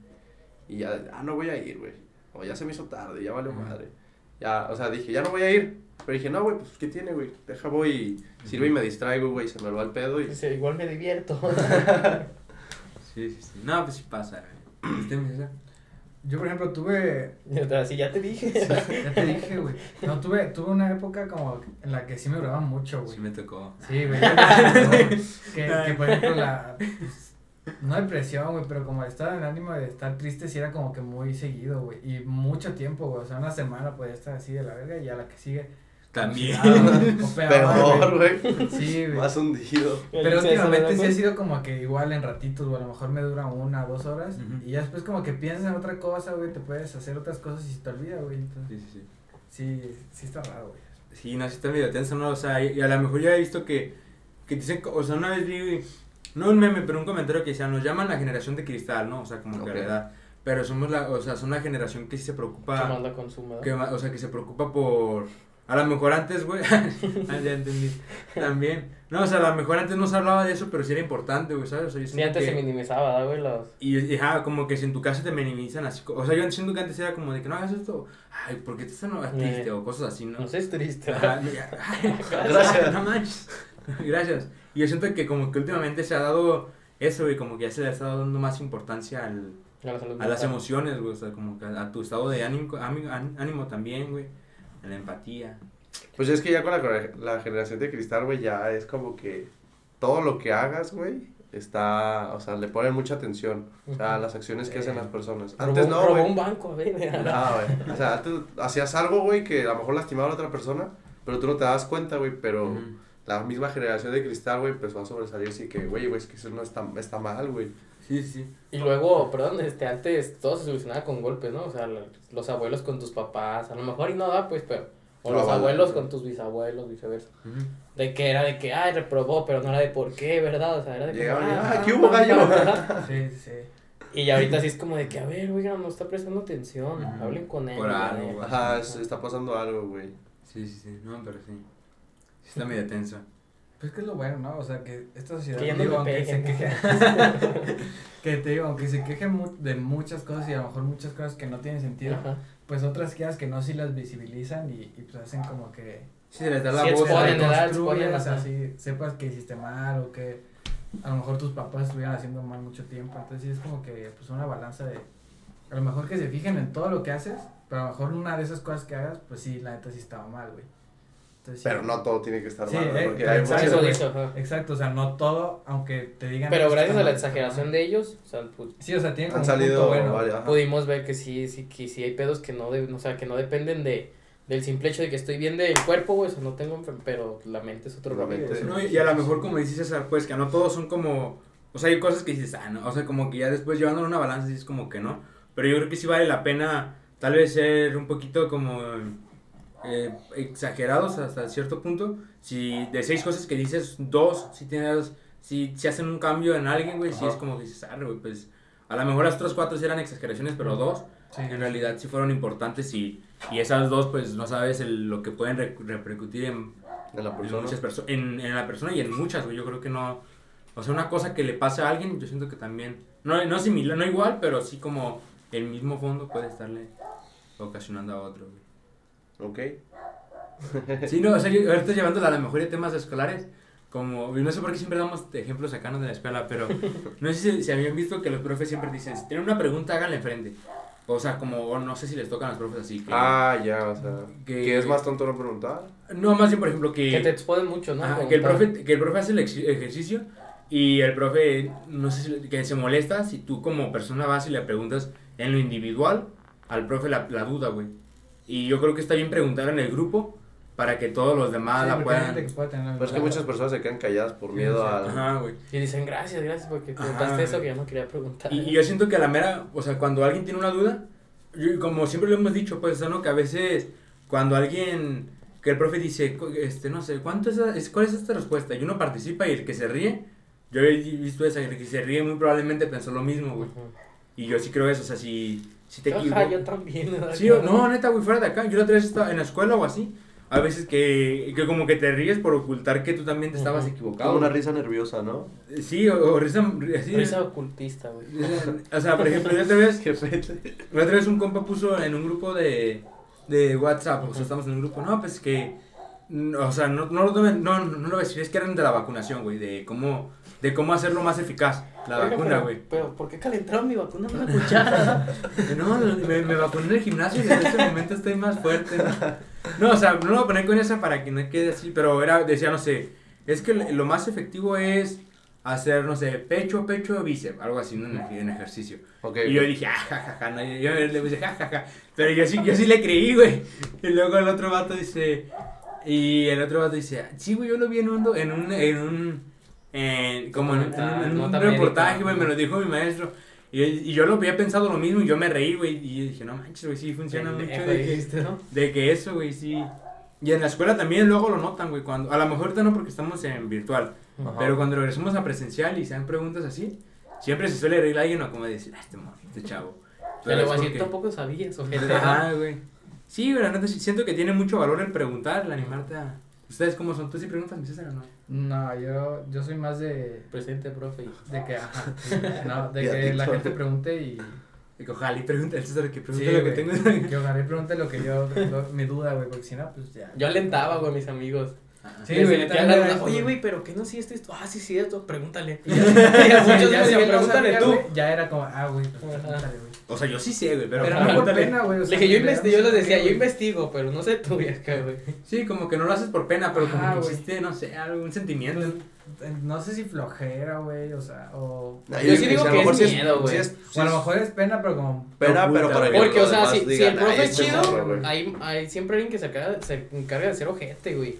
Y ya, ah, no voy a ir, güey. O ya se me hizo tarde, ya valió madre. Ya, o sea, dije, ya no voy a ir. Pero dije, no, güey, pues, ¿qué tiene, güey? Deja, voy y sirve y me distraigo, güey. Se me va el pedo y. Dice, igual me divierto. [LAUGHS] Sí, sí, sí. No, pues sí pasa, güey. [CLEARS THROAT] ¿Usted me dice? Yo, por ejemplo, tuve, Así ya te dije. ya te dije, güey, no, tuve, tuve una época como en la que sí me duraba mucho, güey. Sí me tocó. Sí, güey. [LAUGHS] que, que por ejemplo la pues, no depresión, güey, pero como el estado de ánimo de estar triste sí era como que muy seguido, güey, y mucho tiempo, güey, o sea, una semana podía estar así de la verga y a la que sigue También. o peor, güey. Sí, güey. Más hundido. Pero últimamente sí ha sido como que igual en ratitos, güey, a lo mejor me dura una, dos horas y ya después como que piensas en otra cosa, güey, te puedes hacer otras cosas y se te olvida, güey, entonces Sí, sí, sí. sí, sí está raro, güey. Sí, no, sí está medio tenso, ¿no? O sea, y y a lo mejor ya he visto que, que dicen, o sea, una vez vi, no un meme, pero un comentario que decía, nos llaman la generación de cristal, ¿no? O sea, como que Ok. la edad. Pero somos la, o sea, son la generación que sí se Que preocupa, más la consume, ¿no? que, o sea, que se preocupa por A lo mejor antes, güey. [LAUGHS] ah, ya entendí. También. No, o sea, a lo mejor antes no se hablaba de eso, pero sí era importante, güey, ¿sabes? O sea, yo Sí, antes que- se minimizaba, ¿verdad, güey? Los... Y, y, ajá, como que si en tu casa te minimizan así. O sea, yo siento que antes era como de que no hagas esto. Ay, ¿por qué te estás triste? Eh. O cosas así, ¿no? No sé, es triste. Ajá, ay, [LAUGHS] Gracias. No manches. Gracias. Y yo siento que como que últimamente se ha dado eso, güey, como que ya se le está dando más importancia al, A la salud a las emociones, güey, o sea, como que a, a tu estado de ánimo, ánimo, ánimo también, güey, la empatía. Pues es que ya con la, la generación de cristal, güey, ya es como que todo lo que hagas, güey, está, o sea, le ponen mucha atención. O sea, Ujú. las acciones que hacen las personas. Robó- Antes no, robó güey. un banco, a ver. No, güey. O sea, antes hacías algo, güey, que a lo mejor lastimaba a la otra persona, pero tú no te das cuenta, güey, pero la misma generación de cristal, güey, empezó a sobresalir así que, güey, güey, es que eso no está, está mal, güey. Sí, sí. Y luego, perdón, este, antes todo se solucionaba con golpes, ¿no? O sea, los abuelos con tus papás, a lo mejor y no da, pues, pero... O No, los vale. abuelos con tus bisabuelos, viceversa. De que era de que, ay, reprobó, pero no era de por qué, ¿verdad? O sea, era de y, ah, "Ah, ¿qué hubo, gallo?" [LAUGHS] ¿verdad? Sí, sí. Y ahorita sí es como de que, a ver, oiga, no está prestando atención, hablen con él. Por algo. Ajá, es- está pasando algo, güey. Sí, sí, sí, no, pero sí. Sí está [LAUGHS] medio tenso. Pues que es lo bueno, ¿no? O sea, que esta sociedad, Que digo, aunque se queje, [LAUGHS] que te digo, aunque se queje mu- de muchas cosas y a lo mejor muchas cosas que no tienen sentido, Ajá. pues otras quedas que no sí las visibilizan y, y pues hacen como que Sí, se les da la Sí, voz. exponen, o sea, sí, sepas que hiciste mal o que a lo mejor tus papás estuvieran haciendo mal mucho tiempo, entonces sí es como que pues una balanza de a lo mejor que se fijen en todo lo que haces, pero a lo mejor una de esas cosas que hagas, pues sí, la neta sí estaba mal, güey. Entonces, sí. Pero no todo tiene que estar Sí, eh, porque hay exacto, Eso muchas... Exacto, o sea, no todo, aunque te digan... Pero gracias a la exageración de ellos, o sea, pu- Sí, o sea, tienen Han salido bueno. varias, pudimos ver que sí, sí, que sí hay pedos que no, de, o sea, que no dependen de, del simple hecho de que estoy bien del cuerpo, güey, o sea, no tengo pero la mente es otro rollo. No, y y a lo mejor como dices César, pues que no todos son como, o sea, hay cosas que dices, ah, no, o sea, como que ya después llevándolo a una balanza dices como que no, pero yo creo que sí vale la pena tal vez ser un poquito como eh, exagerados hasta cierto punto, si de seis cosas que dices, dos, si tienes, si, si hacen un cambio en alguien, güey, si es como que dices, ah, güey, pues a lo mejor las otras cuatro eran exageraciones, pero dos Sí. en realidad sí fueron importantes y, y esas dos pues no sabes el- lo que pueden re- repercutir en En la en persona. muchas perso- en, en la persona y en muchas, güey. Yo creo que no. O sea, una cosa que le pasa a alguien, yo siento que también. No, no similar, no igual, pero sí como el mismo fondo puede estarle ocasionando a otro, güey. Ok. [LAUGHS] Sí, no, o sea, yo ahorita llevándola a lo mejor de temas escolares. Como, no sé por qué siempre damos ejemplos sacanos de la escuela, pero [LAUGHS] no sé si, si habían visto que los profes siempre dicen: si tienen una pregunta, háganla enfrente. O sea, como, no sé si les tocan a los profes así. Que, Ah, ya, o sea. Que- Que es más tonto no preguntar. No, más bien, por ejemplo, que. Que te exponen mucho, ¿no? Como que, el profe, que el profe hace el ex- ejercicio y el profe, no sé si, que se molesta si tú como persona vas y le preguntas en lo individual al profe la, la duda, güey. Y yo creo que está bien preguntar en el grupo para que todos los demás Sí, la puedan... gente que puede tener la Pero es que muchas personas se quedan calladas por Sí, miedo sí. a... Ajá, güey. Y dicen, gracias, gracias, porque preguntaste eso que yo no quería preguntar. Y, y yo siento que a la mera, o sea, cuando alguien tiene una duda, yo- como siempre lo hemos dicho, pues, ¿no? Que a veces cuando alguien, que el profe dice, este, no sé, ¿cuánto es, es, ¿cuál es esta respuesta? Y uno participa y el que se ríe, yo he visto esa, el que se ríe muy probablemente pensó lo mismo, güey. Ujú. Y yo sí creo eso, o sea, si, si te Ajá, equivocas. yo también. ¿verdad? Sí, o- no, neta, güey, fuera de acá. Yo la otra vez estaba en la escuela o así. A veces que, que como que te ríes por ocultar que tú también te estabas equivocado. Como una risa nerviosa, ¿no? Sí, o, o risa, así. Risa ocultista, güey. [LAUGHS] O sea, por ejemplo, la otra vez, [LAUGHS] la otra vez un compa puso en un grupo de, de WhatsApp, o sea, estamos en un grupo, no, pues que, o sea, no, no, lo tomen- no, no, no lo voy a decir, es que eran de la vacunación, güey, de cómo, de cómo hacerlo más eficaz, la Oiga, vacuna, güey. Pero, ¿por qué calentaron mi vacuna en una cuchara? No, me, me vacuné en el gimnasio y en este momento estoy más fuerte. No, No, o sea, no lo voy a poner con esa para que no quede así, pero era, decía, no sé, es que lo más efectivo es hacer, no sé, pecho, pecho, bíceps, algo así, ¿no? en, ej- en ejercicio. Ok. Y yo dije, ah, ja, ja, ja, no, yo, yo le puse, ja, ja, ja, pero yo sí, yo sí le creí, güey. Y luego el otro vato dice, y el otro vato dice, sí, güey, yo lo vi en un, en un, en un, en- como en, en un- en un reportaje, güey, me lo dijo mi maestro. Y, y yo lo había pensado lo mismo y yo me reí, güey. Y dije, no manches, güey, sí funciona mucho de que, dijiste, ¿no? de que eso, güey, sí. Y en la escuela también luego lo notan, güey, cuando, a lo mejor ahorita no porque estamos en virtual, Ajá. pero cuando regresamos a presencial y se dan preguntas así, siempre se suele reír alguien o como decir, ah, este, este chavo. Pero así porque- tampoco sabías, ojete. Ajá, güey. Sí, siento que tiene mucho valor el preguntar, el animarte a... ¿Ustedes cómo son? ¿Tú sí preguntas, mi César, o no? No, yo, yo soy más de, Presente, profe. de que, ajá, no, [LAUGHS] de que la gente pregunte y... Y que ojalá y pregunta al César que pregunte Sí, lo que tengo. que ojalá y pregunte lo que yo, lo- mi duda, güey, porque si no, pues ya. Yo alentaba, güey, a mis amigos. Sí, Les güey, Oye, güey. pero ¿qué no hiciste esto? Ah, sí, sí, esto, pregúntale. [LAUGHS] Y ya, ya, muchos ya, me si no pregúntale tú. Ya era como, ah, güey, pues Ajá. pregúntale, güey. O sea, yo sí sé, güey, pero... Pero no por pena, güey. o Le sea, dije, yo, yo no les decía, yo investigo, pero no sé tú, acá, güey. Sí, como que no lo haces por pena, pero como que güey. existe, no sé, algún sentimiento. No sé si flojera, güey, o sea, o... Nah, Yo sí digo a lo que mejor es miedo, güey. O a lo mejor es pena, pero como... Pena, pero para Porque, o sea, si, el profe "Ay, es este chido, morro, güey". hay, hay siempre alguien que se encarga, se encarga de ser ojete, güey.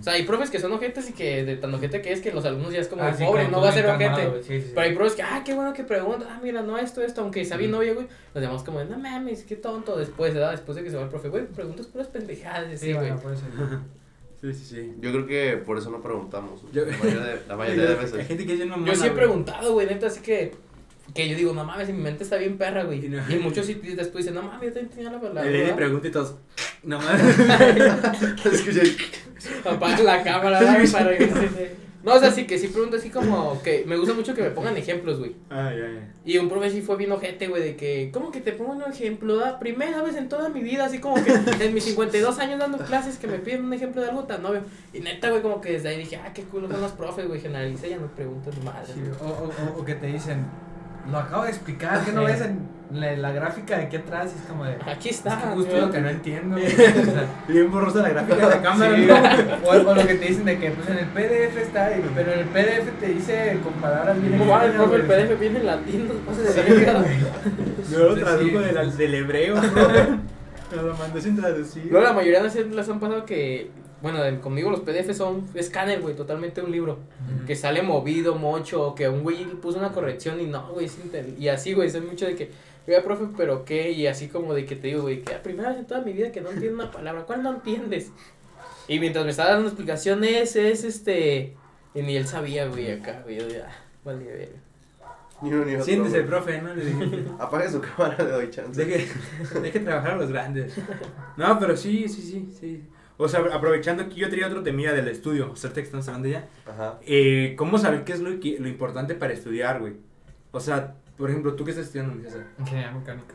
O sea, hay profes que son ojetes y que de tan ojete que es que los alumnos ya es como, Ah, sí, pobre, no va a ser ojete. güey, sí, sí, sí. Pero hay profes que, ah, qué bueno que pregunta, ah, mira, no esto, esto, aunque sea bien novia, güey. Los demás como, no mames, qué tonto después, ¿verdad? Después de que se va el profe, güey, preguntas puras pendejadas, Sí, sí, güey. bueno, puede ser. [LAUGHS] Sí, sí, sí. Yo creo que por eso no preguntamos. Yo- La mayoría de, la [LAUGHS] mayoría de Hay veces. gente que es bien mamona, Yo sí he preguntado, güey, neta, así que, que yo digo, no mames, mi mente está bien perra, güey. Y no- Y muchos sí después dicen, no mames, yo también tenía la palabra. ¿verdad?". pregunta y todos... No mames. [LAUGHS] Escuché. [LAUGHS] Apaga la cámara, ¿verdad? para que- No, o sea, sí que sí pregunto así como que me gusta mucho que me pongan ejemplos, güey. Ay, ay, ay. Y un profe sí fue bien ojete, güey, de que, ¿cómo que te pongo un ejemplo? Da? Primera vez en toda mi vida, así como que en mis 52 años dando clases que me piden un ejemplo de algo tan obvio. Y neta, güey, como que desde ahí dije, ah, qué culo son los profes, güey, generaliza ya no preguntas más. Sí, o, o, o- o que te dicen, lo acabo de explicar, que no ves en la, la gráfica de aquí atrás? Y es como de, Aquí es está. que justo lo que no entiendo. [LAUGHS] Bien borrosa la gráfica de la cámara, Sí, ¿no? o, o lo que te dicen de que pues en el PDF está, y- pero en el PDF te dice con palabras bien ¿Cómo va el. PDF viene en latín, pases de Sí. Yo lo traduzco sí. del, hebreo, bro. Lo mandó sin traducir. Luego la mayoría de las les han pasado que, bueno, de- conmigo los PDF son escáner, güey, totalmente un libro. Que sale movido, mocho, o que un güey puso una corrección y no, güey, y así, güey, soy mucho de que, oiga, profe, pero qué, y así como de que te digo, güey, que la primera vez en toda mi vida que no entiendo una palabra, ¿cuál no entiendes? Y mientras me estaba dando explicaciones, es este, y ni él sabía, güey, acá, güey, yo de, ah, vale, verga. Ni uno ni otro. Siéntese, güey. profe, ¿no? Le dije, [LAUGHS] Apague su cámara, le doy chance. deje, deje trabajar a los grandes. No, pero sí, sí, sí, sí. O sea, aprovechando que yo tenía otro temía del estudio, o sea, que estamos hablando ya. Ajá. Eh, ¿Cómo saber qué es lo, que- lo importante para estudiar, güey? O sea, por ejemplo, ¿tú qué estás estudiando? Ingeniería mecánica.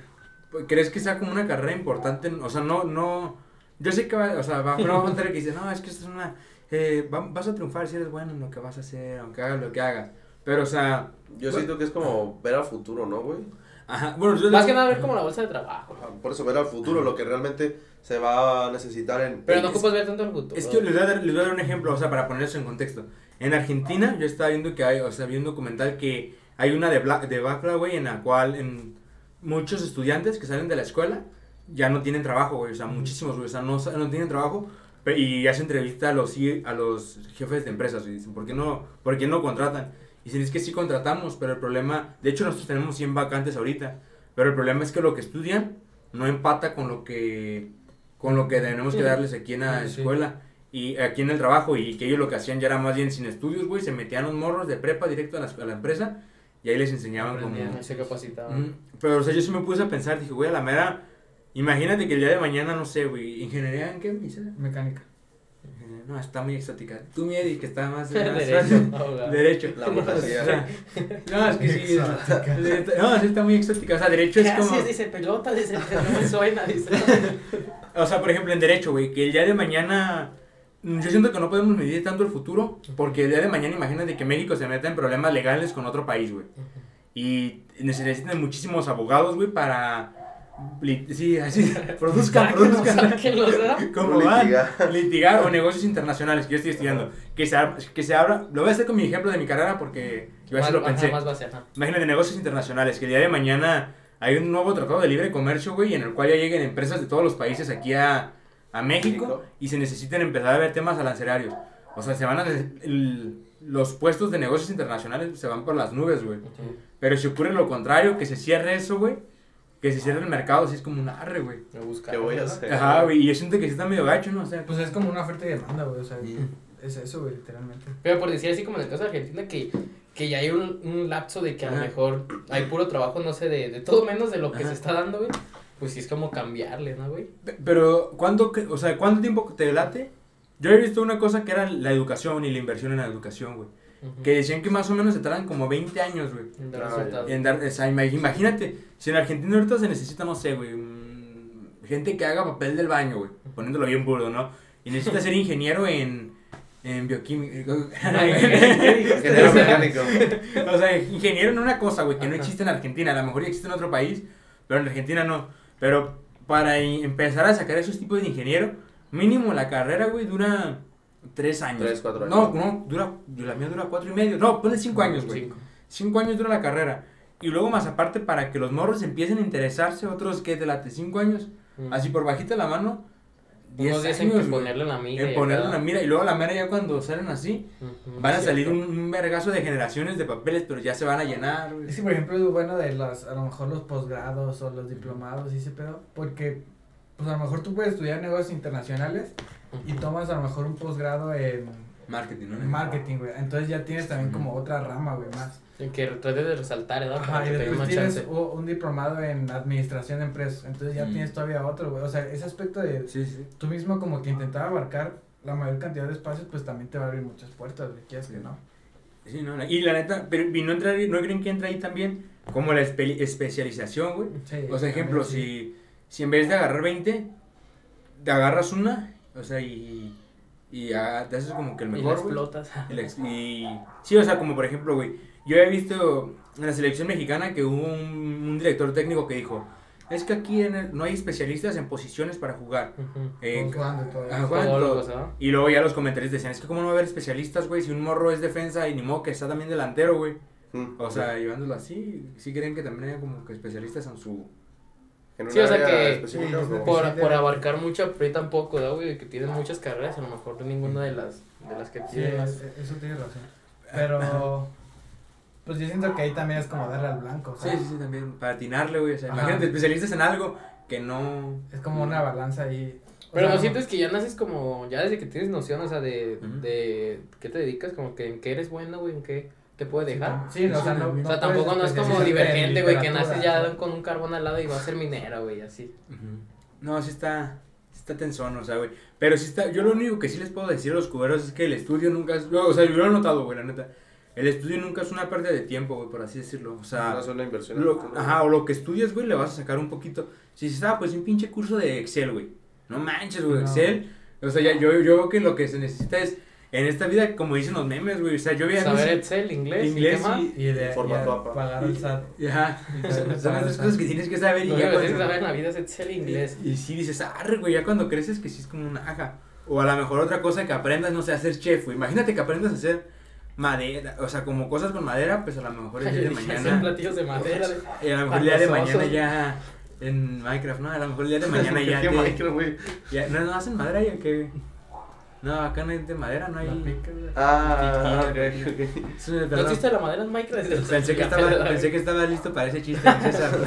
¿Crees que sea como una carrera importante? O sea, no, no. Yo sé que va, o sea, va a haber una que dice, no, es que esto es una. eh, va- vas a triunfar si eres bueno en lo que vas a hacer, aunque hagas lo que hagas. Pero, o sea. Yo Bueno. siento que es como ver al futuro, ¿no, güey? Ajá, bueno, yo Más que nada ver como la bolsa de trabajo. Ajá, Por eso ver al futuro, lo que realmente se va a necesitar en. Pero no ocupas ver tanto el futuro. Es que les voy, a dar, les voy a dar un ejemplo, o sea, para poner eso en contexto. En Argentina, yo estaba viendo que hay, o sea, vi un documental que hay una de, Bla- de Bacla, güey, en la cual en muchos estudiantes que salen de la escuela ya no tienen trabajo, güey, o sea, muchísimos, güey, o sea, no, no tienen trabajo y hace entrevista a los, a los jefes de empresas y dicen, ¿por qué no, por qué no contratan? Y dicen, es que sí contratamos, pero el problema, de hecho nosotros tenemos 100 vacantes ahorita, pero el problema es que lo que estudian no empata con lo que, con lo que tenemos que darles aquí en la Sí, sí. escuela y aquí en el trabajo y que ellos lo que hacían ya era más bien sin estudios, güey, se metían los morros de prepa directo a la, a la empresa y ahí les enseñaban. Aprendían. Se capacitaba. Ujú. Pero, o sea, yo sí me puse a pensar, dije, güey, a la mera, imagínate que el día de mañana, no sé, güey, ingeniería en qué? Mecánica. No, está muy exótica. Tú, mi Eddie, que está más... [LAUGHS] más- Derecho. Derecho. La [LAUGHS] sea, No, es que sí. Exótica. [LAUGHS] No, sí está muy exótica. O sea, derecho ¿Qué es como... haces? Dice pelota, dice, no me suena, dice. O sea, por ejemplo, en derecho, güey, que el día de mañana. mm, Yo siento que no podemos medir tanto el futuro, porque el día de mañana imagínate que México se meta en problemas legales con otro país, güey. Y necesitan muchísimos abogados, güey, para. Sí, así. [LAUGHS] Produzcan, produzcan. ¿Cómo van? Litigar. Litigar o negocios internacionales que yo estoy estudiando. Que se, que se abra. Lo voy a hacer con mi ejemplo de mi carrera porque yo así lo ajá, pensé. Más base, ajá. Imagínate negocios internacionales, que el día de mañana hay un nuevo tratado de libre comercio, güey, en el cual ya lleguen empresas de todos los países aquí a, a México, México. y se necesiten empezar a ver temas arancelarios. O sea, se van a... el- los puestos de negocios internacionales se van por las nubes, güey. Pero si ocurre lo contrario, que se cierre eso, güey, que se cierre el mercado, así es como un arre, güey. Me busca. ¿Qué voy a hacer? Ajá, güey, y yo siento que sí está medio gacho, ¿no? O sea, Pues es como una oferta y demanda, güey. O sea, es eso, güey, literalmente. Pero por decir así como en el caso de Argentina, que, que ya hay un, un lapso de que a lo mejor hay puro trabajo, no sé, de, de todo menos de lo que Ajá. se está dando, güey. pues sí es como cambiarle, ¿no, güey? Pe- Pero, ¿cuánto, o sea, ¿cuánto tiempo te late? Yo he visto una cosa que era la educación y la inversión en la educación, güey. Que decían que más o menos se tardan como 20 años, güey. En dar resultados. En dar, o sea, ima- imagínate, si en Argentina ahorita se necesita, no sé, güey, gente que haga papel del baño, güey, poniéndolo bien burdo, ¿no? Y necesita ser ingeniero en, en bioquímica. Ingeniero [LAUGHS] mecánico. [LAUGHS] o sea, ingeniero en una cosa, güey, que no existe en Argentina. A lo mejor ya existe en otro país, pero en Argentina no. Pero para empezar a sacar esos tipos de ingeniero, mínimo la carrera, güey, dura tres años. Tres, cuatro años. No, no, dura, la mía dura cuatro y medio. No, ponle cinco años, güey. Cinco. Cinco años dura la carrera. Y luego más aparte para que los morros empiecen a interesarse, otros que de late cinco años, Ujú. así por bajita la mano, Unos años, dicen que güey. ponerle la mira. En y ponerle una mira y luego la mera ya cuando salen así, Ujú, van a salir un, un vergazo de generaciones de papeles, pero ya se van a llenar, güey. Que, por ejemplo, es bueno de los, a lo mejor los posgrados o los diplomados y ese pedo, porque, pues a lo mejor tú puedes estudiar negocios internacionales y Ujú. tomas a lo mejor un posgrado en Marketing, ¿no? marketing, güey. Entonces ya tienes también como otra rama, güey, más. En que trate de resaltar, ¿verdad? Para Ajá, y después tienes un diplomado en administración de empresas, entonces ya Mm. tienes todavía otro, güey. O sea, ese aspecto de Sí, sí. tú mismo como que intentar abarcar la mayor cantidad de espacios, pues también te va a abrir muchas puertas, güey, quieres que no. Sí, no, y la neta, pero y no, entra, no creen que entra ahí también como la espe- especialización, güey. Sí, O sea, ejemplo, sí. si, si en vez de agarrar 20, te agarras una, o sea, y, y ah, te haces como que el Y la mejor, explotas. Y, la ex- y- sí, o sea, como por ejemplo, güey, yo he visto en la selección mexicana que hubo un, un director técnico que dijo, es que aquí en el- no hay especialistas en posiciones para jugar. Ujú. Eh, Todos jugando y todo. ¿no? Y luego ya los comentarios decían, es que cómo no va a haber especialistas, güey, si un morro es defensa y ni modo que está también delantero, güey. Mm. O sea, llevándolo así, sí creen que también haya como que especialistas en su... En Sí, o sea que- Sí. Por, Sí, por abarcar mucho aprietan poco, ¿no, güey? Que tienen muchas carreras, a lo mejor ninguna de las, de las que Sí, tienen las... es- eso tienes razón. Pero, [LAUGHS] pues yo siento que ahí también es como darle al blanco, Sí, ¿sabes? sí, sí, también, para atinarle, güey. O sea, Ajá. imagínate, especialistas en algo que no... Es como una balanza ahí. Pero sea, no sientes que ya naces como, ya desde que tienes noción, o sea, de, de qué te dedicas, como que en qué eres bueno, güey, en qué te puede dejar. Sí, no, o sea, no, O sea, no tampoco no es como divergente, güey, que naces ya con un carbón al lado y va a ser minero, güey, así. No, sí está, está tensón, o sea, güey. Pero sí está, yo lo único que sí les puedo decir a los cuberos es que el estudio nunca es, o sea, yo lo he notado, güey, la neta. El estudio nunca es una pérdida de tiempo, güey, por así decirlo. O sea, No es una inversión. ajá, o lo que estudias, güey, le vas a sacar un poquito. Si dices, ah, pues un pinche curso de Excel, güey. No manches, güey, No. Excel. O sea, ya, yo, yo veo que lo que se necesita es, en esta vida, como dicen los memes, güey, o sea, yo veía... Saber Excel, inglés, Inglés ¿y y- de Formato pagar el SAT. Ajá, son las SAT. cosas que tienes que saber y ya que tienes que saber en la vida es Excel e inglés. Y, sí dices, arre, güey, ya cuando creces que sí es como una aja. O a lo mejor otra cosa que aprendas, no sé, a ser chef, güey. Imagínate que aprendas a hacer madera, o sea, como cosas con madera, pues a lo mejor el día de [LAUGHS] mañana. platillos de madera. [LAUGHS] de- Y a lo mejor el día de mañana ya. En Minecraft, ¿no? A lo mejor el día de [LAUGHS] mañana ya. ¿Qué te- Minecraft, güey? ya no, no hacen madera ya que. No, acá no hay de madera, no La hay. pica, güey. Ah, ok, Piquilla, ok. Eso es ¿No existe la madera en Minecraft? Pensé que, estaba, pensé que estaba listo para ese chiste, César.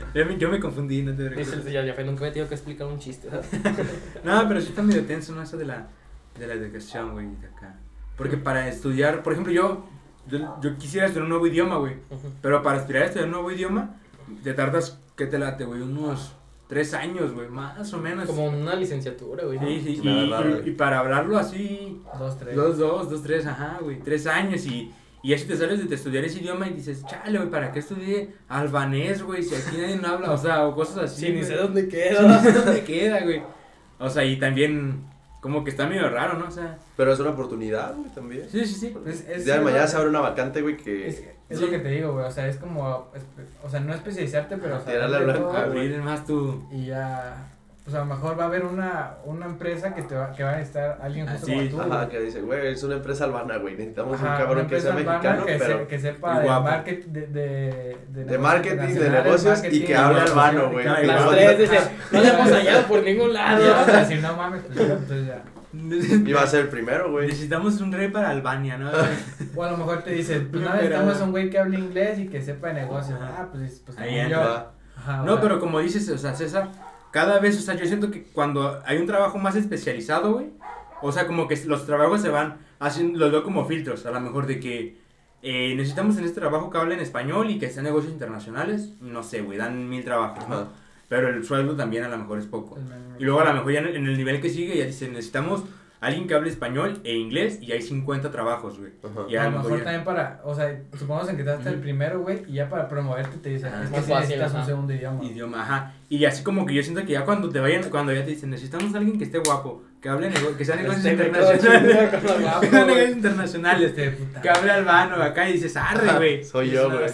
[LAUGHS] yo, me, yo me confundí, no te preocupes. señor Jaffe, nunca me he tenido que explicar un chiste. [LAUGHS] No, pero sí está medio tenso, ¿no? Eso de la, de la educación, güey, de acá. Porque para estudiar, por ejemplo, yo, yo, yo quisiera estudiar un nuevo idioma, güey. Pero para aspirar a estudiar un nuevo idioma, te tardas, ¿qué te late, güey? Unos tres años, güey, más o menos. Como una licenciatura, güey. ¿no? Sí, sí, Sí, y, la verdad, y- güey. y para hablarlo así, Dos, tres. dos, dos, dos, tres, ajá, güey, tres años y... Y así te sales de estudiar ese idioma y dices, chale, güey, ¿para qué estudié albanés, güey? Si aquí nadie no habla, o sea, o cosas así. Sí, ni sé dónde Sí, queda. no sé dónde queda, güey. O sea, y también, como que está medio raro, ¿no? O sea, Pero es una oportunidad, güey, también. sí, sí, sí. Es, es, Ya de mañana se abre una vacante, güey, que... Es, es Sí. lo que te digo, güey. O sea, es como. O sea, no especializarte, pero. o sea, blanco, Abrir más tu... Y ya. Pues a lo mejor va a haber una, una empresa que te va, que va a estar alguien justo Así, como tú. Ajá, güey. que dice, güey, es una empresa albana, güey. Necesitamos Ajá, un cabrón que sea mexicano, que, pero... se- que sepa y de, market, de, de, de, De marketing, de negocios, y marketing, que hable albano, güey. y Las Igual- tres, dice, no le hemos hallado por ningún lado. O sea, si no mames, pues ya, entonces ya. [LAUGHS] Iba a ser el primero, güey. Necesitamos un rey para Albania, ¿no? [LAUGHS] O a lo mejor te dicen, [LAUGHS] pues no necesitamos un güey que hable inglés y que sepa de negocios. Ajá. Ah, pues, pues Ahí entra. Ajá, No, sea, pero como dices, o sea, César, cada vez, o sea, yo siento que cuando hay un trabajo más especializado, güey, o sea, como que los trabajos se van haciendo, los veo como filtros, a lo mejor de que eh, necesitamos en este trabajo que hablen español y que sean negocios internacionales, no sé, güey, dan mil trabajos, ¿no? Pero el sueldo también a lo mejor es poco. Y luego a lo mejor ya en en el nivel que sigue ya dicen, necesitamos alguien que hable español e inglés y hay 50 trabajos, güey. Y a lo mejor ya- también para, o sea, supongamos en que te das el primero, güey, y ya para promoverte te dicen, Ah, es que fácil, necesitas un segundo idioma. idioma, ajá. Y así como que yo siento que ya cuando te vayan, cuando ya te dicen, necesitamos a alguien que esté guapo, que hable que sea negocios Este, me internacionales. [LAUGHS] Que sea negocios internacionales. Que hable albano acá y dices, arre, güey. Soy yo, güey.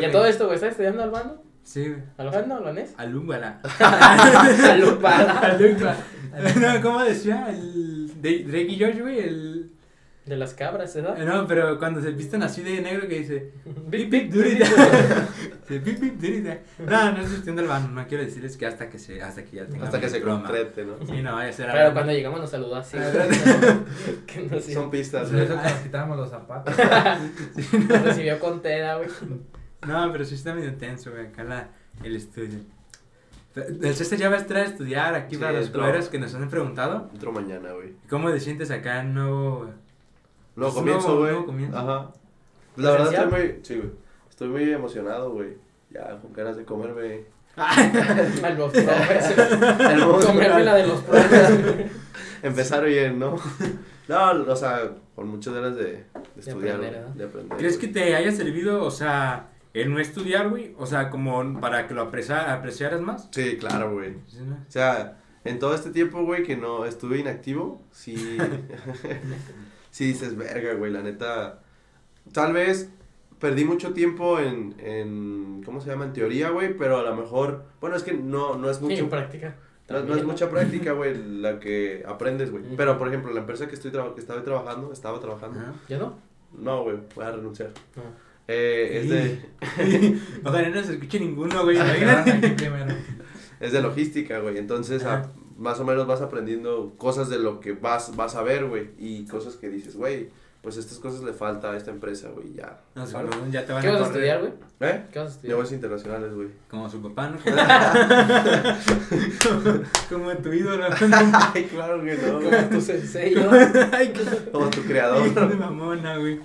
Y a todo esto, güey, ¿estás estudiando albano? Sí, güey. ¿Albano, albanés? Alúmbala. No, ¿cómo decía? El de- Drake y Josh, güey, el... De las cabras, ¿verdad? No, pero cuando se visten así de negro que dice... [LAUGHS] Bip, bip, durita. [LAUGHS] pip, durita. No, no estoy estudiando albano, no quiero decirles que hasta que se, hasta que ya tenga Hasta que se concrete, ¿no? Sí, no vaya a ser Pero algo- cuando llegamos nos saludó así. [LAUGHS] Son pistas, Por eso güey. que nos quitábamos los zapatos. nos recibió con teda, güey. No, pero sí está medio tenso, güey, acá la, el estudio. El César ya va a entrar a estudiar aquí Sí, para los culeros que nos han preguntado. Entro mañana, güey. ¿Cómo te sientes acá en nuevo... Nuevo Es comienzo, nuevo- güey. nuevo. Ajá. La verdad estoy muy, sí, güey. Estoy muy emocionado, güey. Ya, con ganas de comerme. [LAUGHS] A los profes. [LAUGHS] Comerme la de los profes. [LAUGHS] Empezar bien, ¿no? No, o sea, con muchas ganas de, de estudiar, aprender, ¿verdad? de aprender. ¿Crees que te haya servido, o sea, el no estudiar, güey? O sea, como para que lo aprecia- apreciaras más. Sí, claro, güey. Sí. O sea, en todo este tiempo, güey, que no estuve inactivo, sí. [LAUGHS] sí dices, verga, güey, la neta. Tal vez perdí mucho tiempo en, en. ¿Cómo se llama? En teoría, güey, pero a lo mejor. Bueno, es que no, no es Sí, mucho. en práctica. No, no es mucha práctica, güey, la que aprendes, güey. Pero, por ejemplo, la empresa que estoy que estaba trabajando, estaba trabajando. ¿Ya no? No, güey, voy a renunciar. No. Eh, es de. [LAUGHS] Ojalá no se escuche ninguno, güey. Imagínate. Es de logística, güey. Entonces, a- más o menos vas aprendiendo cosas de lo que vas, vas a ver, güey. Y cosas que dices, güey, pues estas cosas le falta a esta empresa, güey, ya. No, sí, ¿Vale? ya te van ¿Qué vas a estudiar, güey? ¿Eh? ¿Qué vas a estudiar? Negocios internacionales, güey. Como su papá, ¿no? [LAUGHS] [LAUGHS] como tu ídolo. Ay, claro que no. Como tu sensei, ¿no? Como tu Ay, creador. de mamona, güey.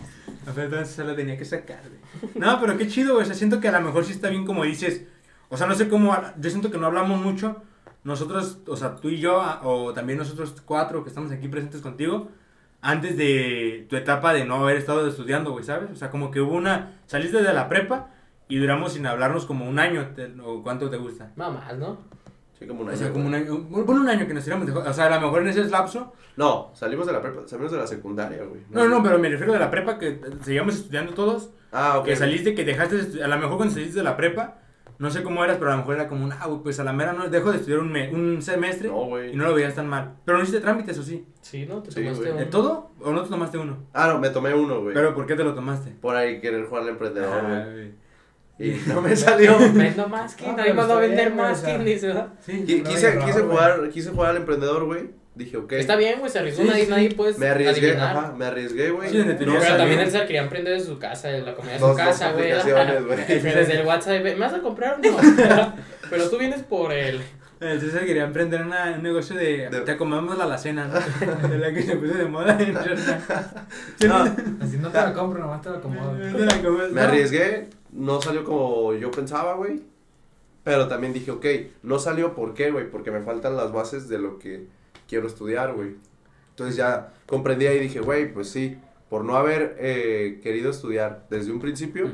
A ver, entonces se la tenía que sacar, güey. No, pero qué chido, güey. O sea, siento que a lo mejor sí está bien como dices. O sea, no sé cómo. Yo siento que no hablamos mucho. Nosotros, o sea, tú y yo, o también nosotros cuatro que estamos aquí presentes contigo, antes de tu etapa de no haber estado estudiando, güey, ¿sabes? O sea, como que hubo una. Saliste de la prepa y duramos sin hablarnos como un año, te- o cuánto te gusta. No más, ¿no? Sí, como un O año. sea, como un año. Bueno, un año que nos tiramos de. O sea, a lo mejor en ese lapso. No, salimos de la prepa, salimos de la secundaria, güey. No, no, pero me refiero de la prepa que seguíamos estudiando todos. Ah, ok. Que saliste, que dejaste de a lo mejor cuando saliste de la prepa, no sé cómo eras, pero a lo mejor era como un, ah, güey, pues a la mera no, dejo de estudiar un, me- un semestre No, y güey. no lo veías tan mal. Pero no hiciste trámites, ¿o sí? Sí, ¿no? Te Sí, tomaste güey. un... ¿De todo? ¿O no te tomaste uno? Ah, no, me tomé uno, güey. ¿Pero por qué te lo tomaste? Por ahí querer jugar al emprendedor, güey. Y [LAUGHS] no me salió. Vendo No, nadie mandó a vender que dice, ¿verdad? Sí. Quise, quise jugar, quise jugar al emprendedor, güey. Dije, ok. Está bien, güey, se arriesgó, Sí, nadie, sí. nadie puede Me arriesgué, adivinar. ajá, me arriesgué, güey. Sí, No Pero salió. también él se quería emprender desde su casa, de la comida de su Dos- casa, güey. [LAUGHS] Desde el WhatsApp, ¿me vas a comprar? No. [LAUGHS] Pero tú vienes por el... El César quería emprender una- un negocio de, De- te acomodamos la alacena, ¿no? de la que se puso de moda en Sí, No, Así no te la compro, nomás te la acomodo. me arriesgué, no salió como yo pensaba, güey. Pero también dije, ok, no salió, ¿por qué, güey? Porque me faltan las bases de lo que quiero estudiar, güey. Entonces ya comprendí ahí y dije, güey, pues sí, por no haber eh, querido estudiar desde un principio,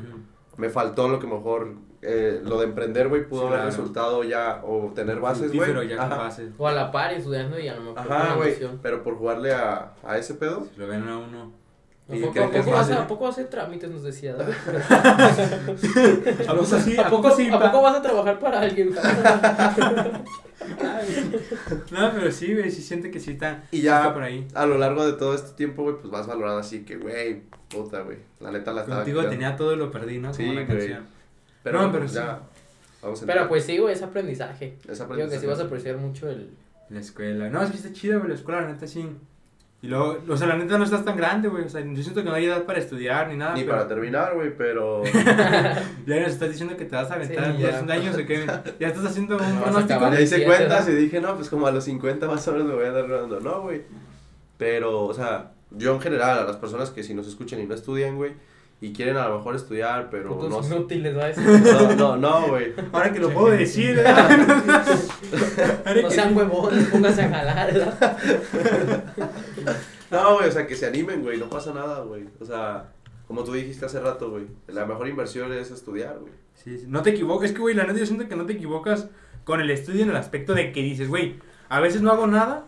me faltó lo que mejor, eh, lo de emprender, güey, pudo Sí, haber claro. resultado ya, o tener bases, güey. Fructífero ya con Ajá. bases. O a la par estudiando y a lo mejor con Ajá, la güey, pero por jugarle a, a ese pedo, Si lo ven a uno. ¿A ¿Y poco, que poco a, poco hacer trámites? Nos decía, David. [LAUGHS] ¿A poco sí? ¿A poco, sí? ¿A poco vas a trabajar para alguien? [LAUGHS] No, pero sí, güey, sí siente que sí está, Y ya- está por ahí. a lo largo de todo este tiempo, güey, pues vas valorando así que, güey, puta, güey, la neta la estaba Contigo tenía todo y lo perdí, ¿no? Sí, Como güey. canción. Pero, No, pero pues, sí. ya, vamos a Pero pues sí, güey, es aprendizaje. Es Digo que sí vas a apreciar mucho el... La escuela. No, es que está chido, güey, la escuela, la neta, sí. Y luego, o sea, la neta no estás tan grande, güey. O sea, yo siento que no hay edad para estudiar ni nada. Ni pero para terminar, güey, pero... [LAUGHS] Ya nos estás diciendo que te vas a aventar Sí, en ya. 10 años o qué. [LAUGHS] Ya estás haciendo un pronóstico. Le hice cuentas ¿no? y dije, no, pues como a los 50 más o menos me voy a andar rodando. No, güey. Pero, o sea, yo en general, a las personas que si nos escuchan y no estudian, güey, y quieren a lo mejor estudiar, pero no, Putos sé- inútiles, ¿va? Eso. no, [LAUGHS] no, no, güey. Ahora que lo puedo decir, ¿eh? [LAUGHS] No sean huevones, pónganse a jalar, ¿verdad? [LAUGHS] No, güey, o sea, que se animen, güey, no pasa nada, güey. O sea, como tú dijiste hace rato, güey, la mejor inversión es estudiar, güey. Sí, sí, No te equivocas, es que, güey, la neta yo siento que no te equivocas con el estudio en el aspecto de que dices, güey, a veces no hago nada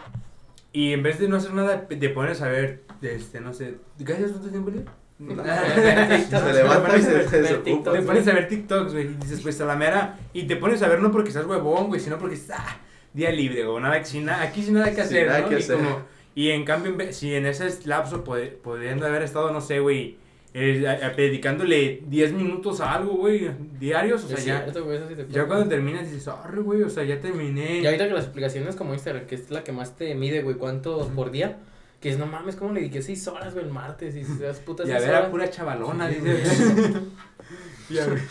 y en vez de no hacer nada te pones a ver, este, no sé, ¿qué haces tu tiempo libre? [LAUGHS] Se levanta y se, desocupa. Te pones a ver TikToks, güey, y dices, pues a la mera, y te pones a ver no porque seas huevón, güey, sino porque estás, ah, día libre, o nada, sin nada, aquí sin nada que hacer, nada ¿no? que y, hacer. como- y en cambio, si en ese lapso pod- pudiendo haber estado, no sé, güey, eh, a- a- dedicándole 10 minutos a algo, güey, diarios, o sea, Es ya, cierto, güey, eso sí te ya cuando terminas dices, arre, güey, o sea, ya terminé. Y ahorita que las aplicaciones como Instagram, que es la que más te mide, güey, cuánto por día, que es, no mames, ¿cómo le dediqué seis horas, güey, el martes? Y esas putas Y a ver a pura chavalona, dice. [LAUGHS] Y a ver.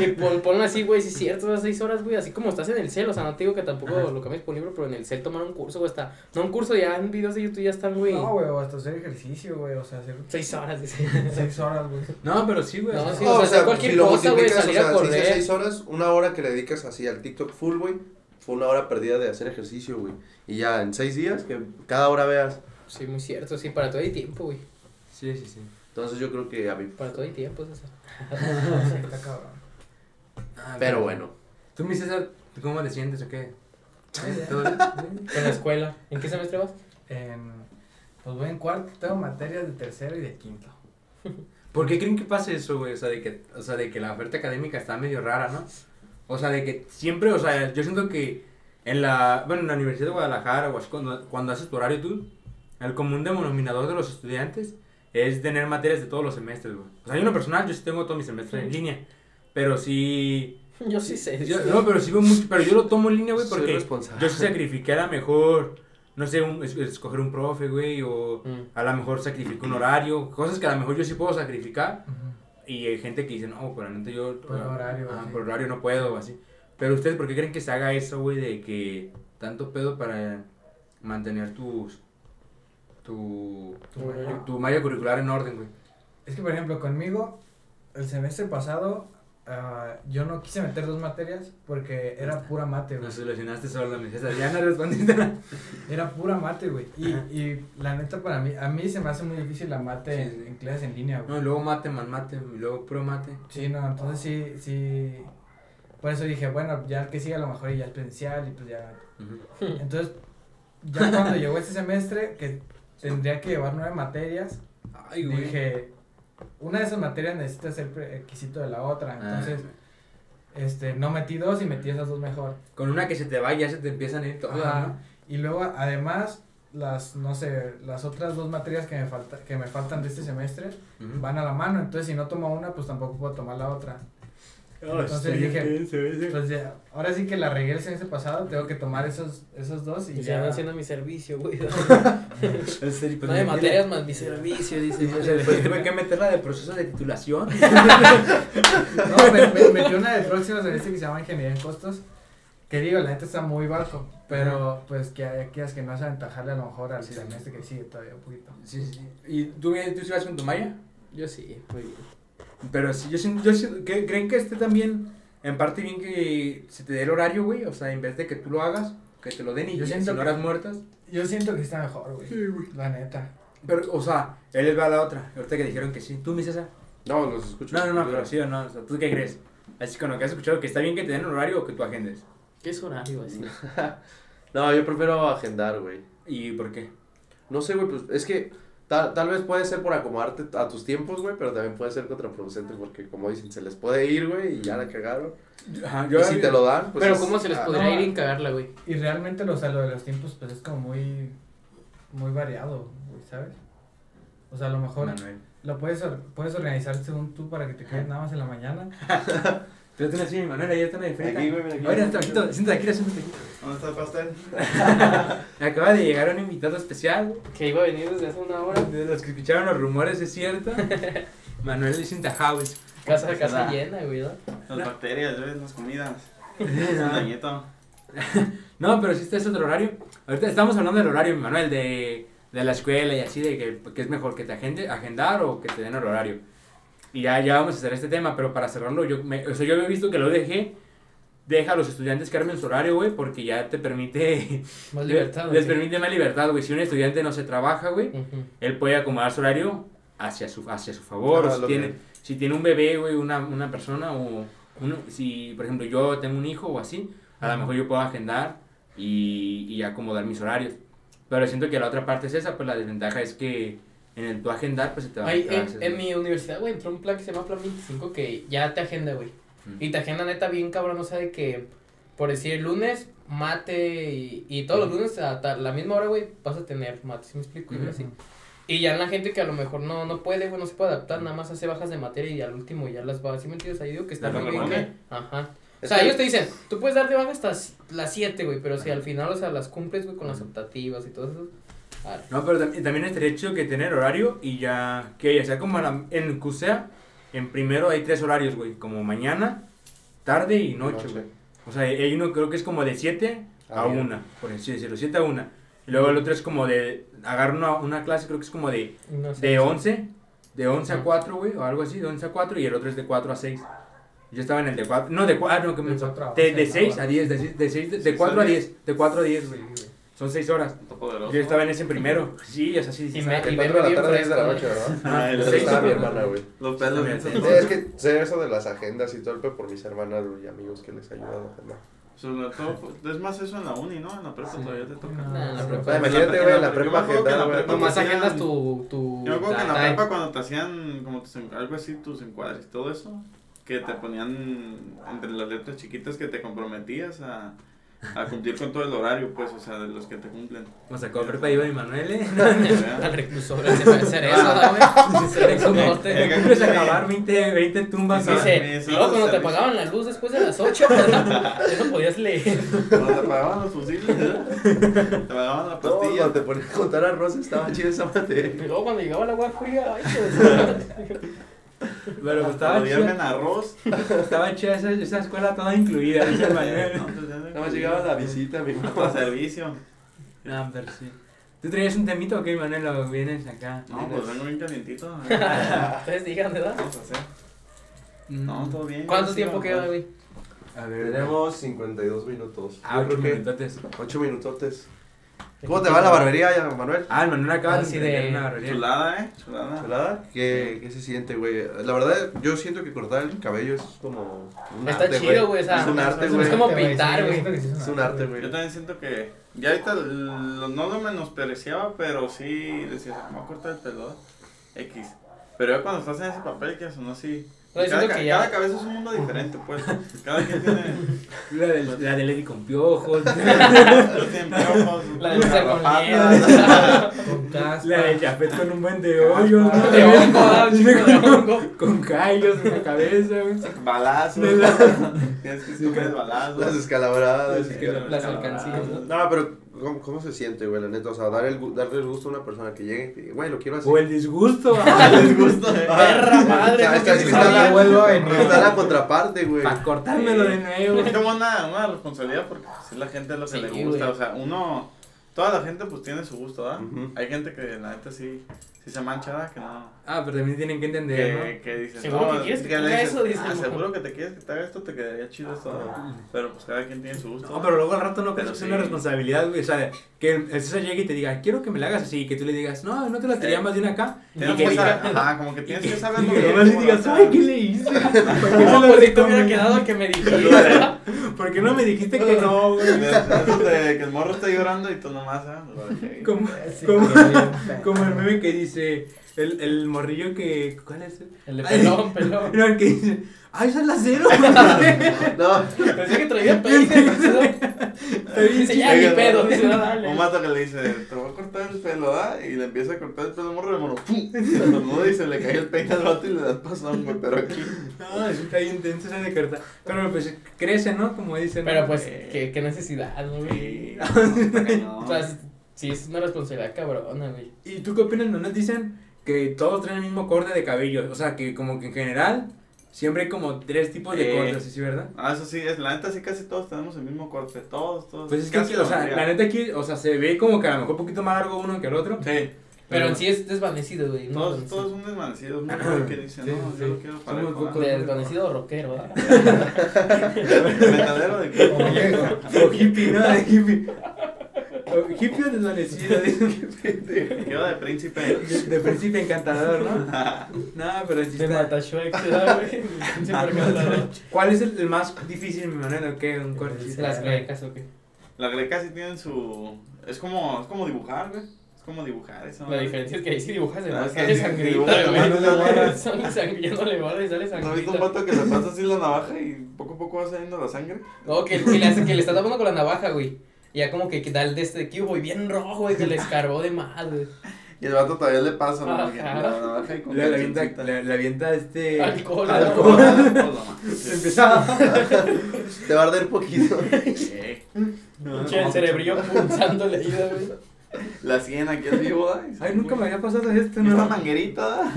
Y pon, ponlo así, güey, sí es cierto, esas seis horas, güey, así como estás en el cel, o sea, no te digo que tampoco Ajá. lo cambies por libro, pero en el cel tomar un curso, güey, está, no un curso, ya en videos de YouTube ya están, güey, No, güey, o hasta hacer ejercicio, güey, o sea, hacer seis horas, dice. [LAUGHS] seis horas, güey. No, pero sí, güey. No, o sea, sí, o sea, cualquier cosa, güey, salir a si correr. dices seis horas, una hora que le dedicas así al TikTok full, güey, fue una hora perdida de hacer ejercicio, güey. Y ya en seis días, que cada hora veas. Sí, muy cierto, sí, para todo hay tiempo, güey, Sí, sí, sí. Entonces yo creo que a mí. para todo hay tiempo, César. [LAUGHS] Sí, está cabrón. Ah, Pero bueno. Tú, mi César, ¿cómo te sientes o qué? ¿Todo bien? [LAUGHS] En la escuela, ¿en qué semestre vas? En, pues voy en cuarto, tengo materias de tercero y de quinto. [LAUGHS] ¿Por qué creen que pasa eso, güey? O sea, de que, o sea, de que la oferta académica está medio rara, ¿no? O sea, de que siempre, o sea, yo siento que en la, bueno, en la Universidad de Guadalajara o así, cuando, cuando haces tu horario tú, el común denominador de los estudiantes es tener materias de todos los semestres, güey. O sea, yo en lo personal, yo sí tengo todo mi semestre en línea, pero sí... Yo sí sé. yo- no, pero sí veo mucho, pero yo lo tomo en línea, güey, Soy porque responsable. yo sí sacrifiqué a lo mejor, no sé, un- es- escoger un profe, güey, o Mm. a lo mejor sacrifico un horario, cosas que a lo mejor yo sí puedo sacrificar. Ujú. Y hay gente que dice, no, por realmente yo. Por horario, ah, por horario no puedo, así. Pero ustedes, ¿por qué creen que se haga eso, güey? De que tanto pedo para mantener tus. Tu. Tu. Tu malla curricular en orden, güey. Es que, por ejemplo, conmigo, el semestre pasado, ah, yo no quise meter dos materias porque era pura mate, güey. Nos solucionaste solo, mi César. Ya no respondiste. [LAUGHS] Era pura mate, güey. Y, y la neta, para mí, a mí se me hace muy difícil la mate Sí, en, en clases en línea, güey. No, luego mate, man mate, y luego puro mate. Sí, no, entonces sí, sí. Por eso dije, bueno, ya que siga a lo mejor y ya es presencial y pues ya. Ujú. Entonces, ya cuando llegó este semestre, que tendría que llevar nueve materias, Ay, güey. dije, una de esas materias necesita ser requisito de la otra. Ah, Entonces, este, no metí dos y metí esas dos mejor. con una que se te va, ya se te empiezan a ir todas, Ajá. ¿no? Y luego, además, las, no sé, las otras dos materias que me, falta, que me faltan de este semestre Ujú. van a la mano. Entonces, si no tomo una, pues tampoco puedo tomar la otra. Entonces dije. Pues ya, ahora sí que la regué el semestre pasado, tengo que tomar esos, esos dos y Y ya. ya haciendo mi servicio, güey. [LAUGHS] Pues, No de materias más mi servicio, dice. O sea, después tuve que meterla de proceso de titulación. [LAUGHS] No, me, me metí una del próximo semestre que se llama Ingeniería en Costos. Que digo, la neta está muy bajo. Pero pues que hay aquellas que no es aventajarle a lo mejor al Sí. semestre que sigue todavía un poquito. Sí, sí. ¿Y tú, tú vas con tu malla? Yo sí, muy bien. Pero sí, yo siento, yo siento que creen que esté también en parte bien que se te dé el horario, güey. O sea, en vez de que tú lo hagas, que te lo den y Yo ya, siento sin que- horas muertas. Yo siento que está mejor, güey. güey. La neta. Pero, o sea, él les va a la otra. Ahorita que dijeron que sí. ¿Tú, mi César? No, los escucho. No, no, no, pero sí o no. O sea, ¿tú qué crees? Así con lo que has escuchado, que está bien que te den el horario o que tú agendes. ¿Qué es horario así? [LAUGHS] No, yo prefiero agendar, güey. ¿Y por qué? No sé, güey, pues es que tal, tal vez puede ser por acomodarte a tus tiempos, güey, pero también puede ser contraproducente porque, como dicen, se les puede ir, güey, y ya la cagaron. Ajá, y si te lo dan, pues. Pero es- ¿cómo se les ah, podría no. ir y cagarla, güey? Y realmente lo, o sea, lo de los tiempos pues es como muy, muy variado, güey, ¿sabes? O sea, a lo mejor Manuel. lo puedes, puedes organizar según tú para que te quedes nada más en la mañana. [LAUGHS] Pero tú no así, Manuel, ahí está de frente. Aquí, güey, mira aquí. Siéntate aquí, siéntate aquí, aquí. ¿Dónde está el pastel? [LAUGHS] Acaba de llegar un invitado especial. Que iba a venir desde hace una hora. De los que escucharon los rumores, ¿es cierto? [LAUGHS] Manuel is in the house. Casa, casa Hola. llena, güey, ¿no? Las bacterias, ¿ves? Las comidas. [LAUGHS] Es un No, dañito. No, pero si está ese otro horario. Ahorita estamos hablando del horario, Manuel, de, de la escuela y así, de que, que es mejor que te agende, agendar o que te den el horario. Y ya, ya vamos a hacer este tema, pero para cerrarlo, yo, me, o sea, yo había visto que lo dejé, deja a los estudiantes que armen su horario, güey, porque ya te permite, [LAUGHS] Más [LAUGHS] libertad. les güey. permite más libertad, güey. Si un estudiante no se trabaja, güey, Ujú. él puede acomodar su horario hacia su, hacia su favor, Ajá, o si tiene, que- si tiene un bebé, güey, una, una persona, o uno, si, por ejemplo, yo tengo un hijo o así, a lo mejor yo puedo agendar y, y acomodar mis horarios. Pero siento que la otra parte es esa, pues la desventaja es que en el tu agendar, pues se te va Ay, a en, en mi universidad, güey, entró un plan que se llama Plan 25 que ya te agenda, güey. Mm. Y te agenda neta bien cabrón, o sea, de que, por decir, el lunes, mate y, y todos los lunes a la misma hora, güey, vas a tener mate, ¿sí me explico? Y Ujú. así. Y ya la gente que a lo mejor no, no puede, güey, no se puede adaptar, nada más hace bajas de materia y al último ya las va, ¿sí me entiendes? Ahí digo que está muy bien que- Ajá. O sea, ellos te dicen, tú puedes dar de baja hasta las 7, güey, pero si al final, o sea, las cumples, güey, con las optativas y todo eso. No, pero tam- también estaría chido que tener horario y ya, que ya sea como la- en CUSEA, en primero hay tres horarios, güey, como mañana, tarde y noche, güey. O sea, hay uno creo que es como de 7 a Ah, bien. 1, por así decirlo, 7 a 1. Y luego el otro es como de, agarrar una, una clase, creo que es como de, No sé, de sí. 11, de 11 a Ah. 4, güey, o algo así, de 11 a 4 y el otro es de 4 a 6. Yo estaba en el de 4, no, de 4, no, que me De de, once, de ¿no? 6 a 10, de, de, seis- de, Sí, 4 a sí. 10, de 4 a 10, güey. Son 6 horas. Yo estaba en ese primero. Sí, es así. Y sí, me- sabe. y De verme 4 de la tarde a 10 de la noche, ¿verdad? Ah, el Sí, estaba sí, mi sí. hermana, güey. Sí, Sí, sensibles. es que sé eso de las agendas y todo el pedo por mis hermanas y amigos que les ayudan a agendar. Sobre todo, pues, es más eso en la uni, ¿no? En la prepa todavía te toca. En la Sí. prepa. Ah, imagínate, güey, en la prepa me agendar, Nomás agendas tu, tu... Yo me acuerdo que en la prepa cuando te hacían como algo así, tus encuadres y todo eso, que te ponían entre las letras chiquitas que te comprometías a, a cumplir con todo el horario, pues, o sea, de los que te cumplen. O sea, con prepa iba mi Manuel, ¿eh? [LAUGHS] [LAUGHS] Al reclusorio se puede hacer eso. Se reconoce. [LAUGHS] Te cumples a acabar 20, 20 tumbas. Dice, luego cuando te apagaban la luz después de las 8, ya no podías leer. Cuando te apagaban los fusiles, ¿eh? te apagaban la pastilla. cuando te ponías a contar arroz estaba chido esa Y materia. luego cuando llegaba el agua fría, ay, pues, Pero pues estaba chida, arroz. estaba chida esa, esa escuela toda incluida, dice el. No, [LAUGHS] pues, Nada más llegaba la visita, mi mamá. servicio. No, pero sí. ¿Tú traías un temito o qué, Manuel? ¿O vienes acá? No, pues vengo bien calientito. [LAUGHS] ustedes digan, ¿verdad? Vamos a hacer. Mm. No, todo bien. ¿Cuánto tiempo queda, güey? A ver, Tenemos 52 minutos. Ah, Yo ocho creo que minutotes. 8 minutotes. ¿Cómo te va la barbería ya, Manuel? Ah, el Manuel acaba de Así emprender de una barbería. Chulada, eh. Chulada. ¿Verdad? ¿Qué, ¿Qué se siente, güey? La verdad, yo siento que cortar el cabello es como un Está arte, chido, güey, o sea, Es un arte, es güey. como pintar, güey. Es un arte, güey. Yo también siento que. Ya ahorita lo- no lo menospreciaba, pero sí decía, me voy a cortar el pelo. X. Pero ya cuando estás en ese papel, que eso no así. Cada, que ya- cada cabeza es un mundo diferente, pues. Cada quien tiene. [LAUGHS] La del, la de Lady con piojos. [LAUGHS] Yo tiene [LAUGHS] piojos, La de César con miedo. Con caspa. La de Chapet con un buen de hoyos. ¿no? De hongo, ah, de hongo. Con callos en la cabeza, güey. Balazos. De la- Tienes que escoger balazos. Las escalabradas. Las escalabradas. Las alcancías, ¿no? No, pero ¿cómo, cómo se siente, güey? La neta, o sea, dar el, darle el gusto a una persona que llegue y que diga, güey, lo quiero así. O el disgusto. [LAUGHS] Les gusta, eh. Perra madre, está, Que está la, vuelvo a está la contraparte, güey. Para cortármelo de nuevo. Es como una, una responsabilidad porque pues, es la gente lo que Sí, le güey. gusta. O sea, uno. Toda la gente pues tiene su gusto, ¿verdad? Ujú. Hay gente que la neta sí, sí se mancha, ¿verdad? Que no. Ah, pero también tienen que entender, Que, que dicen, ¿Seguro no, que quieres que te haga eso? Dicen, ah, ¿no? seguro que te quieres que te haga esto, te quedaría chido esto. Pero pues cada quien tiene su gusto. ¿no? No, pero luego al rato no crees que sea sí. una responsabilidad, güey. O sea, que el César llegue y te diga, quiero que me la hagas así. Y que tú le digas, no, no te la tiraría Sí. más de una acá. Y que diga, ajá, como que tienes que saber y lo que nomás le es, digas, ay, ¿qué le hice? [LAUGHS] ¿Por qué No, lo pues hubiera quedado que me [LAUGHS] dijiste. ¿Por qué no me dijiste que no, güey? Que el morro está llorando y tú nomás, feo. como el meme que dice, el, el morrillo que, ¿cuál es? El de pelón, pelón. [LAUGHS] No, el que dice, ay, esa es la cero. [LAUGHS] No, Pensé que traía peine. [LAUGHS] Dice, ya ni pedo. Dice, no, dale. Un mato que le dice, te voy a cortar el pelo, ¿ah? Y le empieza a cortar el pelo al morro y el morro, ¡pum! Se estornuda y se le cae el peine al vato y le da el pasón, güey. Pero aquí. No, eso está intenso esa de carta. Pero pues crece, ¿no? Como dicen. Pero pues, Eh, qué, qué necesidad, ¿no, güey? O sea, es- sí, es una responsabilidad cabrona, güey. ¿Y tú qué opinas? No nos dicen que todos traen el mismo corte de cabello. O sea, que como que en general siempre hay como tres tipos de Eh. cortes, ¿sí, verdad? Ah, eso sí, es, la neta sí casi todos tenemos el mismo corte, todos, todos. Pues es que aquí, o sea, la neta aquí, o sea, se ve como que a lo mejor un poquito más largo uno que el otro. Sí, Pero en sí es desvanecido, güey. no Todos, todos son desvanecidos. Muy [CLEARS THROAT] poco que dicen, Sí, no, sí. yo lo quiero para. Desvanecido o rockero, ¿verdad? [LAUGHS] ¿Metadero de qué? O hippie, ¿no? De hippie. Hippie desvanecido. Quedo de príncipe. De, de príncipe encantador, ¿no? No, pero sí De ¿verdad, güey? [LAUGHS] Encantador. ¿Cuál es el, el más difícil, mi manera? ¿O qué? Un corte. Las grecas, ¿o qué? La greca sí tienen su. Es como, es como dibujar, güey. Es como dibujar eso. La diferencia es que ahí sí dibujas de Ah, más, es que sale sangrita, no güey. guardas. Sale sangrita, no le guardas [LAUGHS] y sale ¿No has visto un sangrita. vato que le pasa así la navaja y poco a poco va saliendo la sangre? No, que, que le hace, que le está tapando con la navaja, güey. Y ya como que, que da el de este de cubo y bien rojo, güey, que le escarbó de más, güey. Y el vato todavía le pasa ¿no? La navaja y Le, le avienta, le, le avienta este. Alcohol, Alcohol. Sí. [LAUGHS] Empezaba. Te va a arder poquito. [LAUGHS] [LAUGHS] Sí. Pinche el cerebrillo punzando la ida, güey. La sien aquí al vivo, ay. Ay, nunca me había pasado esto, Esta ¿no? manguerita.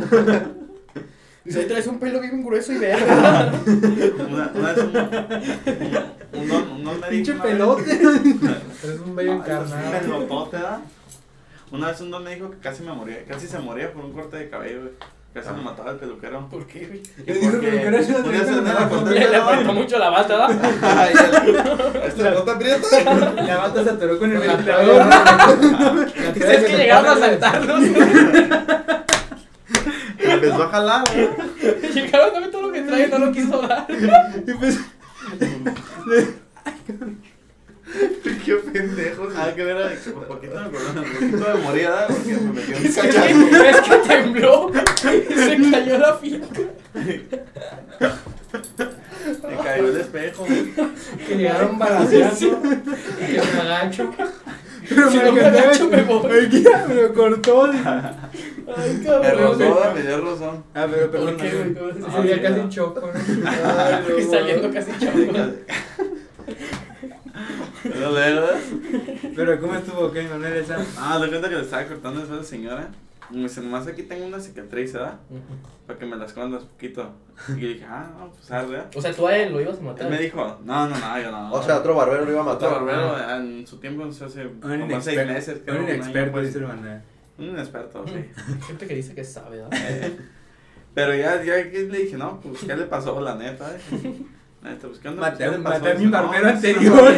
Dice, ahí traes un pelo bien grueso y verde. Una, una un, un, un un Pinche dijo pelote. Es un bello encarnado. Una vez un don me dijo que casi me moría, casi se moría por un corte de cabello, güey. Casi me mataba el peluquero. ¿Por qué, güey? Porque pero que es una Le, le apretó mucho la bata, ¿verdad? ¿Este te aprieta? La bata se atoró con el ventilador. Es que llegaron a asaltarnos. Y empezó a jalar, güey. Llegaron a ver todo lo que trae y no lo quiso dar. [LAUGHS] Y pues, [LAUGHS] Qué pendejos. Ah, que era de poquito me acordé, un poquito de morir, ¿verdad? Porque me metió un [LAUGHS] Es que, cachazo. es que tembló. Se cayó la finca. Me cayó el espejo. Que llegaron balaseando. Y me agacho. Pero Si me no me agacho, me voy. Ay. Me lo cortó. Ay, Me cabrón. rozó, me dio rozón. Ah, pero ¿Por perdón. qué, güey? ¿Cómo se Sí, siente? ya casi choco, ¿no? [LAUGHS] Ay, no, Y saliendo casi. Pero luego, Pero ¿cómo estuvo, qué, Manuel, esa? Ah, de cuenta que le estaba cortando eso a la señora. Y me dice, nomás aquí tengo una cicatriz, ¿verdad? Para que me la escondas poquito. Y yo dije, ah, no, pues arde. ¿verdad? O sea, tú a él lo ibas a Él matar. me dijo, no, no, no, yo no. O sea, otro barbero lo iba a Otro matar. barbero en su tiempo, no sé, hace Un como seis meses. creo, Un un año, inexperto, pues. dice. Un inexperto, sí. Gente que dice que sabe, ¿verdad? Eh, Pero ya, ya que le dije, no, pues, ¿qué le pasó? La neta, eh. [LAUGHS] Pues, ¿qué onda? Maté, ¿Qué le pasó? maté a mi no, barbero no, anterior.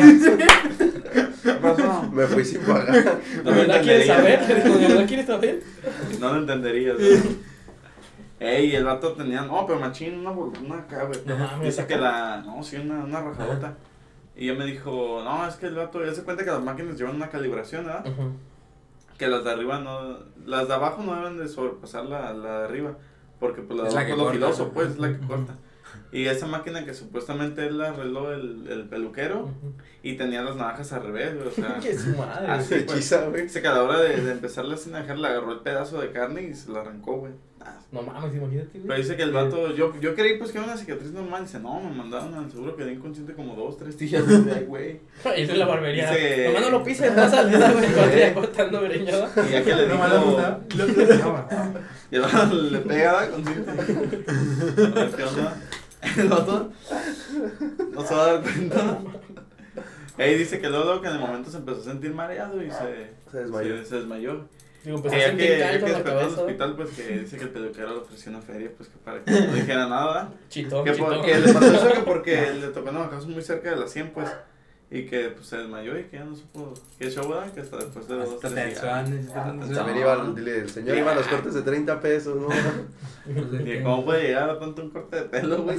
¿Qué pasó? Me fui sin pagar. ¿De [LAUGHS] No verdad quieres saber? [LAUGHS] ¿De verdad quieres saber? No lo entenderías, ¿no? Ey, el vato tenía, no, pero machín, una fortuna acá, güey. No mames, Dice que la, no, sí, una, una rajadota. Y ella me dijo, no, es que el vato, ya se cuenta que las máquinas llevan una calibración, ¿verdad? Que las de arriba no, las de abajo no deben de sobrepasar la, la de arriba. Porque pues la de abajo es lo filoso, pues, es la que corta. Y esa máquina que supuestamente él la arregló el, el peluquero y tenía las navajas al revés, güey, o sea. [LAUGHS] Que su madre. así, Se pues. hechiza, güey. Dice que a la hora de, de empezarla sin dejar le agarró el pedazo de carne y se la arrancó, güey. Ah, No mames, imagínate, Pero güey. dice que el vato, yo, yo creí pues que era una cicatriz normal. Dice, no, me mandaron al seguro, quedé inconsciente como dos, tres días [LAUGHS] ahí, güey. [LAUGHS] Eso es la barbería. Dice- Nomás no lo pises, no sales, güey. Cortando greñada. Y ya que le No, dijo, y el vato le pega, ¿verdad? Consciente. A ver qué onda. [LAUGHS] El vato no se va a dar cuenta. Ey, dice que luego, luego que en el momento se empezó a sentir mareado y se, Se desmayó. Se, se desmayó. Digo, pues a ya que, ya que despertó al cabeza. hospital, pues que dice que el peluquero le ofreció una feria, pues que para que no [LAUGHS] dijera nada. Chitón, Que, chitón. por- que le pasó eso que porque le tocó una bajazo muy cerca de la 100, pues. Y que pues, se desmayó y que ya no supo qué show era, que hasta después de dos Hasta tres hasta tensones. También iba, al- dile, el señor iba a los cortes de 30 pesos, ¿no? Y que cómo puede llegar a tanto un corte de pelo, güey.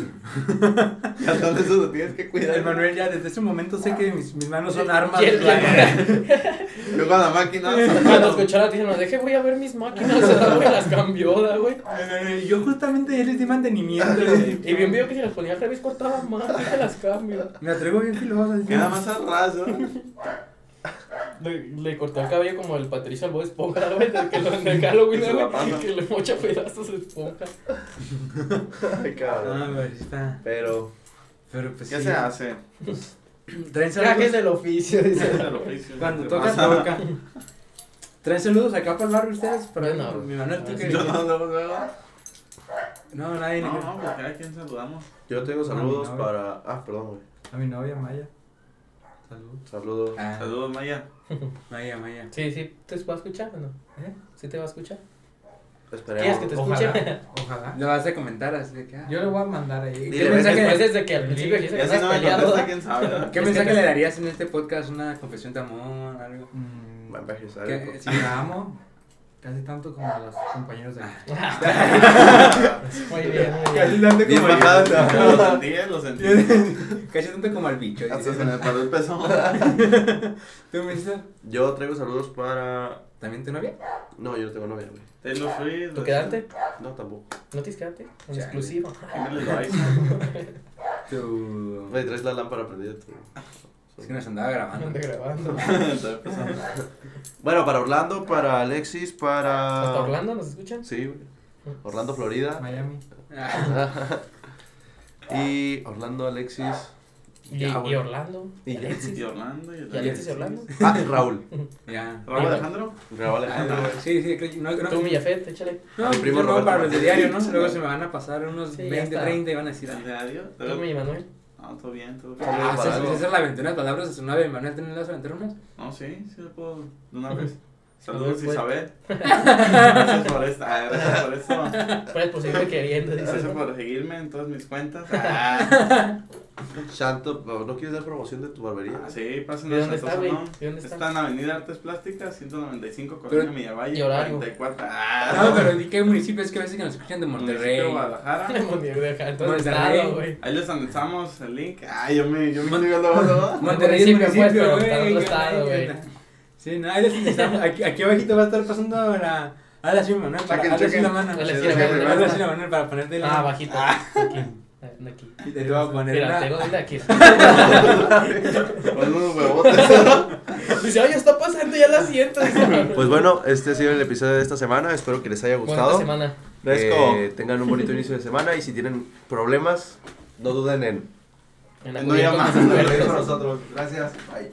Ya eso lo tienes que cuidar. El Manuel ya desde ese momento sé que mis, mis manos son armas. Yo con la máquina. Cuando escuchó la noticia, no deje, voy a ver mis máquinas. [LAUGHS] güey, las cambió, da, güey. Yo justamente ya les di mantenimiento. [LAUGHS] Y bien vio que si las ponía al revés cortaba más, deje las cambio. Me atrevo bien filoso. Al raso. Le, le cortó el cabello como el Patricio al Bob Esponja, güey, del que lo en Halloween, güey, que le mocha pedazos de esponja. Ay, cabrón. No, pero sí está. Pero, Pero pues ¿Qué sí. se hace? Traen Gajes saludos. del oficio, dice. Oficio. Cuando ¿Qué toca, toca. ¿Traen saludos acá para el barrio ustedes? Para no, güey. Mi Manuel, tú Ah, que. Yo no, luego, luego. No, nadie. No, ni- no, porque a quien saludamos. yo tengo saludos No, no, para... Ah, perdón, güey. A mi novia Maya. Salud. Saludos. Ah, Saludos, Maya. [LAUGHS] Maya, Maya. Sí, sí, ¿te va a escuchar o no? ¿Eh? ¿Sí te va a escuchar? Esperemos. ¿Quieres que te escuche? Ojalá. [LAUGHS] Ojalá. Lo vas a comentar así de que. ah. Yo le voy a mandar ahí. Dile, ¿Qué ves mensaje que al principio dijiste que Ya si estás no me peleado? contesta, quién sabe, ¿verdad? ¿Qué [LAUGHS] Es que mensaje le darías en este podcast? ¿Una confesión de amor? ¿Algo? Mm, Va a envejecer. ¿Qué? Sí. la amo. Casi tanto como a los compañeros de. [LAUGHS] Muy bien, muy Casi bien. tanto Bien como yo. Lo sentí, lo sentí. Casi tanto como al bicho. Hasta se me paró el peso. [LAUGHS] ¿Tú me dices? Yo traigo saludos para. ¿También tu novia? No, yo no tengo novia, güey. Taylor Swift. ¿Tú quedarte? No, tampoco. ¿No tienes que quedarte? En exclusivo. [LAUGHS] Güey, traes la lámpara prendida tú. Es que nos andaba grabando. Ande grabando. [LAUGHS] Bueno, para Orlando, para Alexis, ¿Hasta para. Orlando nos escuchan? Sí, güey. Orlando, Florida. Miami. Ah, [LAUGHS] Y Orlando, Alexis. Y, Ya, y bueno. Orlando. Y. Alexis. Y Orlando. Y ¿Y Alexis y Orlando? [LAUGHS] Ah, Raúl. Ya. ¿Raúl Alejandro? Raúl Ah, Alejandro. Sí, sí, creo- no, no, Tú, Millafet, échale. No, Mi primo Roberto para los de diario, ¿no? Luego se me van a pasar unos Sí, ya 20, está. 30 y van a decir. ¿El de adiós? Tú, mi Manuel. No, todo bien, todo bien. Ah, esa es la aventura de palabras de su novia. Manuel, ¿tienes las aventuras? No, sí, sí lo puedo de una vez. Saludos, pues. Isabel. [LAUGHS] Gracias por esto. Ah, gracias por esto. Por seguirme queriendo. Gracias por seguirme en todas mis cuentas. [LAUGHS] Ah, Shanto, ¿no quieres dar promoción de tu barbería? sí, pasen ¿De a? Salón. ¿De dónde está? Está en Avenida Artes Plásticas, 195, Pero- Colonia Millavalle, y horario. 44. No, Ah, pero di qué municipio es que a veces que nos escuchan de Monterrey. de Guadalajara. [LAUGHS] Monterrey, güey. Ahí les anexamos el link. Ay, yo me, yo me estoy viendo luego. [LAUGHS] Monterrey pues, municipio, pero en otro ¿qué estado, güey. Sí, no, ahí les estamos. Aquí, aquí abajito va a estar pasando la. Hazle así, Manuel. para- Hazle así la mano. Hazle Sí, así sí, la mano, ¿no? Para ponerte la. Ah, bajito. Aquí. Eh, Aquí. Y te voy a poner Mira, una. tengo de aquí. [LAUGHS] Con unos huevotes. Dice, oye, está pasando, ya la siento. Pues bueno, este ha sido el episodio de esta semana. Espero que les haya Buena gustado. semana. Let's Que go. tengan un bonito inicio de semana y si tienen problemas, no duden en En No llamas. nosotros. Gracias. Bye.